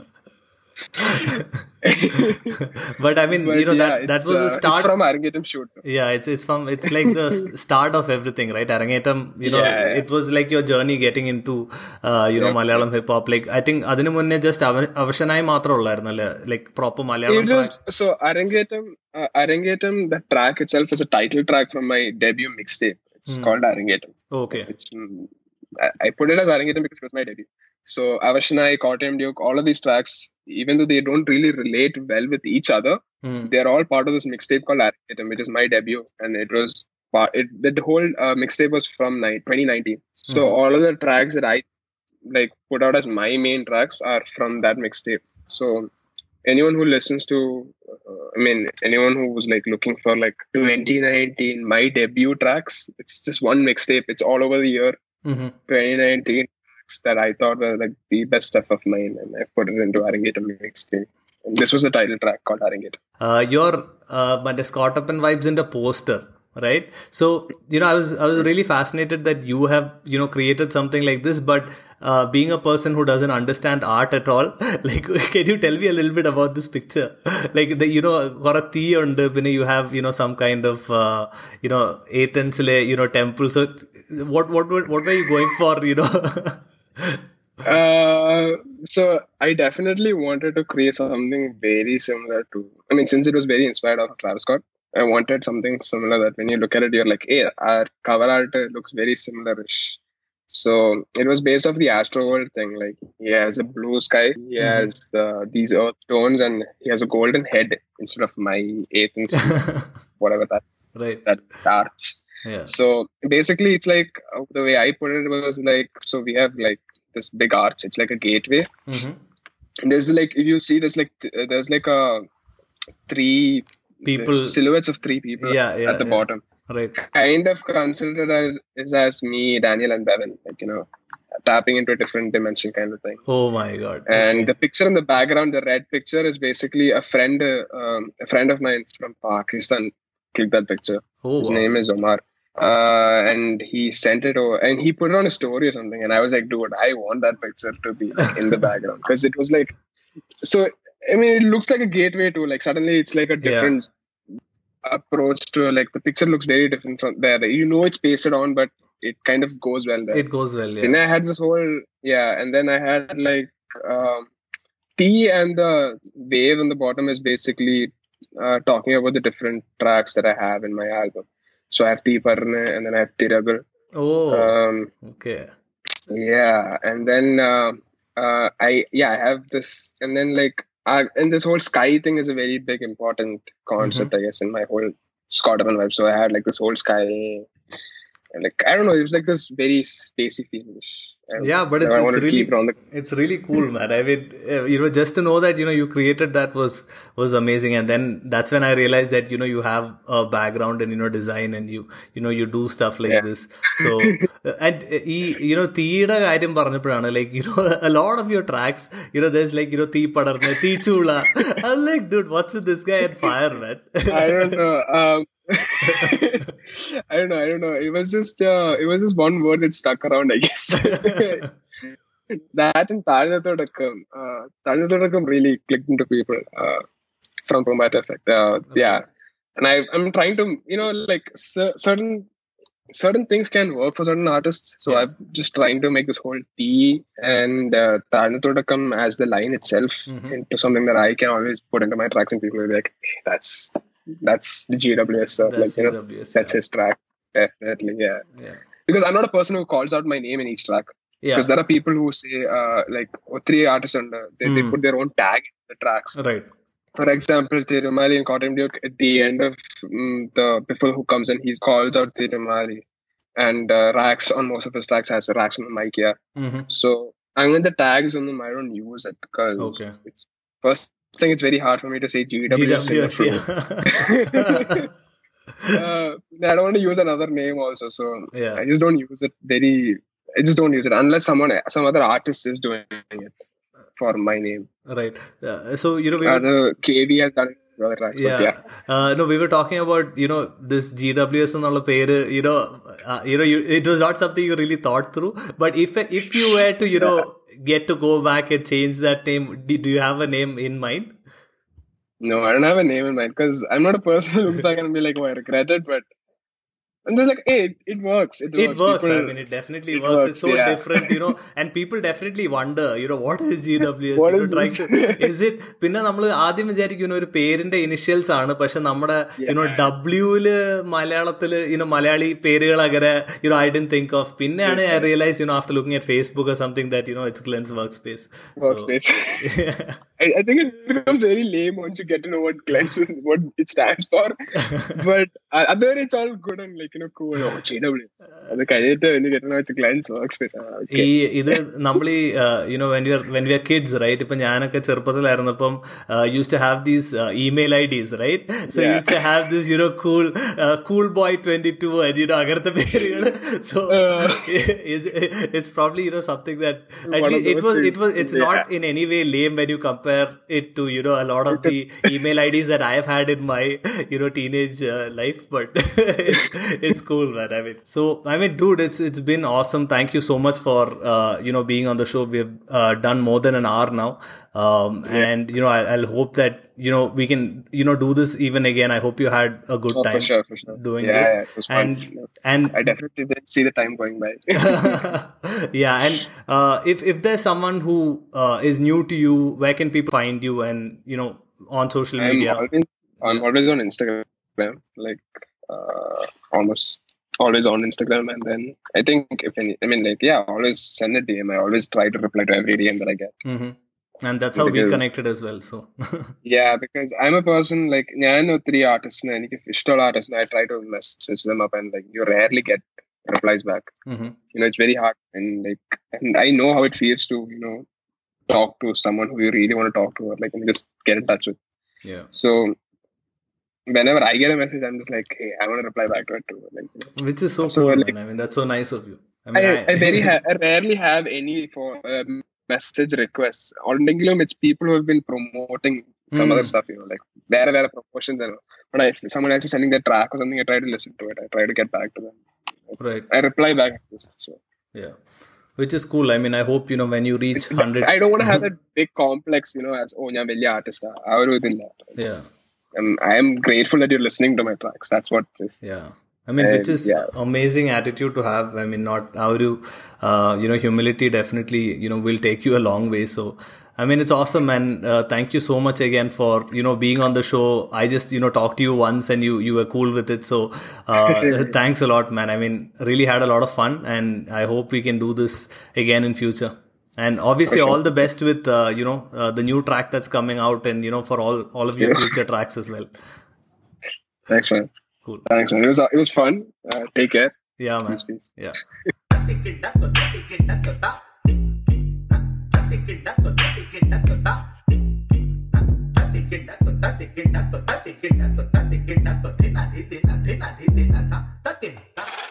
but I mean, But you know yeah, that that it's, was uh, the start. It's from Arangatam shoot. yeah, it's it's from it's like the s- start of everything, right? Arangetam, you know, Yeah, yeah. it was like your journey getting into, uh, you know, Yep, Malayalam hip hop. Like I think അതിനു മുന്നേ just അവശനായി മാത്രം ഉള്ളായിരുന്നല്ലേ like proper Malayalam It was, so Arangatam, uh, Arangatam, the track itself is a title track from my debut mixtape. It's Hmm. called Arangatam. Okay It's mm, I, I put it as Arangatam because it was my debut. So Avashanai, Kottayam Duke, all of these tracks, even though they don't really relate well with each other, they're all part of this mixtape called Arangetam, which is my debut, and it was part. It, the whole uh, mixtape was from ni- 2019. So Mhm. all of the tracks that I like put out as my main tracks are from that mixtape. So anyone who listens to, uh, I mean, anyone who was like looking for like 2019 my debut tracks, it's just one mixtape. It's all over the year 2019 tracks that I thought were like the best stuff of mine, and I put it into Arangetam mixtape. And this was the title track called Arangetam. Uh, your uh, മറ്റേ vibes in the poster, right so you know i was i was really fascinated that you have you know created something like this but uh, being a person who doesn't understand art at all like can you tell me a little bit about this picture like the, you know got a tea and you have you know some kind of uh, you know athens you know temple so what what what were you going for you know uh, so I definitely wanted to create something very similar to. I mean, since it was very inspired of Travis Scott, I wanted something similar that when you look at it, you're like, hey, our cover art uh, looks very similar-ish. So it was based off the Astroworld thing. Like he has a blue sky, he Mhm. has the, these earth tones, and he has a golden head instead of my Athens, whatever that right that arch. Yeah So basically, it's like uh, the way I put it was like, so we have like this big arch. It's like a gateway. Mhm. There's like if you see, there's like there's like a three People- silhouettes of three people Yeah, yeah, at the yeah. bottom. right Kind of considered as is as me, Daniel, and Bevan. Like you know, tapping into a different dimension kind of thing. oh my god And Okay. the picture in the background, the red picture, is basically a friend, uh, um, a friend of mine from Pakistan. Clicked that picture. oh His wow. name is Omar. Uh, and he sent it over and he put it on a story or something. And I was like, dude, I want that picture to be like, in the background because it was like, so I mean, it looks like a gateway to like suddenly it's like a Yeah. different approach to like the picture looks very different from there. You know, it's pasted on, but it kind of goes well there. it goes well yeah Then I had this whole yeah, and then I had like um, T and the wave on the bottom is basically uh, talking about the different tracks that I have in my album. So I have T Parne and then I have Tiragal. Oh, Um, okay. yeah, and then uh, uh, I yeah I have this, and then like uh, and this whole sky thing is a very big important concept I guess in my whole Scotland web. So I had like this whole sky, and like I don't know, it was like this very spacey feeling And Yeah, but it's, I it's wanted to really keep it on the it's really cool, man. I mean, uh, you know, just to know that you know you created that was was amazing, and then that's when I realized that you know you have a background in you know design and you you know you do stuff like Yeah. this. So uh, and uh, ഈ you know തീയുടെ കാര്യം പറഞ്ഞപ്പോഴാണ് like you know a lot of your tracks you know there's like you know തീ പടർന്ന് തീ ചൂള I'm like dude what's with this guy and fire man I don't know. Um, I don't know. I don't know. It was just uh, it was just one word that stuck around. I guess that and Tarnathodakam, uh, Tarnathodakam really clicked into people uh, from Combat Effect. Uh, yeah, and I I'm trying to you know like cer- certain certain things can work for certain artists. So. I'm just trying to make this whole T and uh, Tarnathodakam as the line itself Mhm. into something that I can always put into my tracks, and people will be like, hey, "That's that's the GWS stuff." that's like you know, GWS, that's his track. Definitely, yeah. yeah Because I'm not a person who calls out my name in each track. yeah Because there are people who say, uh, like, oh, three artists under, they, they Mm. put their own tag in the tracks. right For example, Tirumali and Cotton Duke, at the end of mm, the before who comes in, he calls out Tirumali. And uh, Rax on most of his tracks has Rax on the mic, yeah. hmm So I'm in the tags on them, I don't use it because okay it's first think it's very hard for me to say GWS. GWS yeah. uh, I don't want to use another name also, so yeah. I just don't use it very. I just don't use it unless someone, some other artist is doing it for my name. Right. Yeah, so you know, we uh, KV has done. Tracks, yeah. yeah. Uh, no, we were talking about you know this GWS and all the pair. You know, uh, you know, you, it was not something you really thought through. But if if you were to you know get to go back and change that name, do, do you have a name in mind? No, I don't have a name in mind because I'm not a person who looks back and be like, "Oh, I regret it," but and they're like, "Hey, it, it works. It works." It works. I People- mean, it definitely it works. works, It's so yeah. different, you know. And people definitely wonder, you know, what is GWS? What you know, is trying to, is it? പിന്നെ നമ്മൾ ആദ്യം വിചാരിക്കുന്ന ഒരു പേരിന്റെ initials ആണ് പക്ഷെ നമ്മുടെ you know ഡബ്ല്യൂൽ മലയാളത്തിൽ യുനോ മലയാളി പേരുകൾ അങ്ങനെ you know I didn't think of പിന്നെയാണ് I realise you know after looking at Facebook or something that you know it's Glenn's workspace. So- Workspace. I, I think it becomes very lame once you get to know what Glens what it stands for. but uh, other it's all good and like you know cool. Oh, JW. അത് കഴിഞ്ഞിട്ട് when you get to know it's workspace. Ah. ഈ ഇത് നമ്മൾ ഈ you know when you when we are kids right ഇപ്പൊ ഞാനൊക്കെ ചെറുപ്പത്തിലായിരുന്നപ്പം use to have these email IDs right so. Use to have this you know cool cool boy twenty two you know അങ്ങനത്തെ പേരുകൾ so Uh. It's probably you know something that it was. It was it's not in any way lame when you compare compare it to you know a lot of the email IDs that I have had in my you know teenage uh, life, but it's, cool, man. I mean, so I mean, dude, it's it's been awesome. Thank you so much for uh, you know being on the show. We've uh, done more than an hour now um, and you know I, I'll hope that you know we can you know do this even again. I hope you had a good Oh, time for sure, for sure. doing yeah, this, yeah, was fun. and and I definitely didn't see the time going by. yeah, and uh, if if there's someone who uh, is new to you, where can people find you and you know on social I'm media? always I'm always on Instagram, like uh, almost always on Instagram, and then I think if any, I mean, like yeah, always send a DM. I always try to reply to every DM that I get. hmm and that's how because, we connected as well so. Yeah because i'm a person like i know three artists and if you artists i try to message them up and like you rarely get replies back. Mm-hmm. you know it's very hard and like and i know how it feels to you know talk to someone who you really want to talk to or like and just get in touch with. Yeah. So whenever i get a message i'm just like hey i want to reply back to it too like, which is so, so cool like, i mean that's so nice of you. I mean i, I, I, very ha- I rarely have any for um, message requests. Ondeങ്കിലും it's people who have been promoting some Hmm. other stuff, you know, like there are promotions and but if someone else is sending their track or something, I try to listen to it. I try to get back to them. right. I reply back. So Yeah, which is cool. I mean, I hope you know when you reach hundred. I don't want to have that big complex, you know, as oh yeah, വലിയ artist. ആ ഒരു ഇതില്ല. Yeah, Um, I am grateful that you're listening to my tracks. That's what it is. yeah. I mean, which is yeah. amazing attitude to have. I mean, not how to, uh, you know, humility definitely, you know, will take you a long way. So, I mean, it's awesome, and uh, thank you so much again for you know being on the show. I just you know talked to you once, and you you were cool with it. So, uh, thanks a lot, man. I mean, really had a lot of fun, and I hope we can do this again in future. And obviously, sure. all the best with uh, you know uh, the new track that's coming out, and you know for all all of your future tracks as well. Thanks, man. Cool. Thanks, man. It was uh, it was fun. Uh, take care. Yeah, man. Peace, peace. Yeah.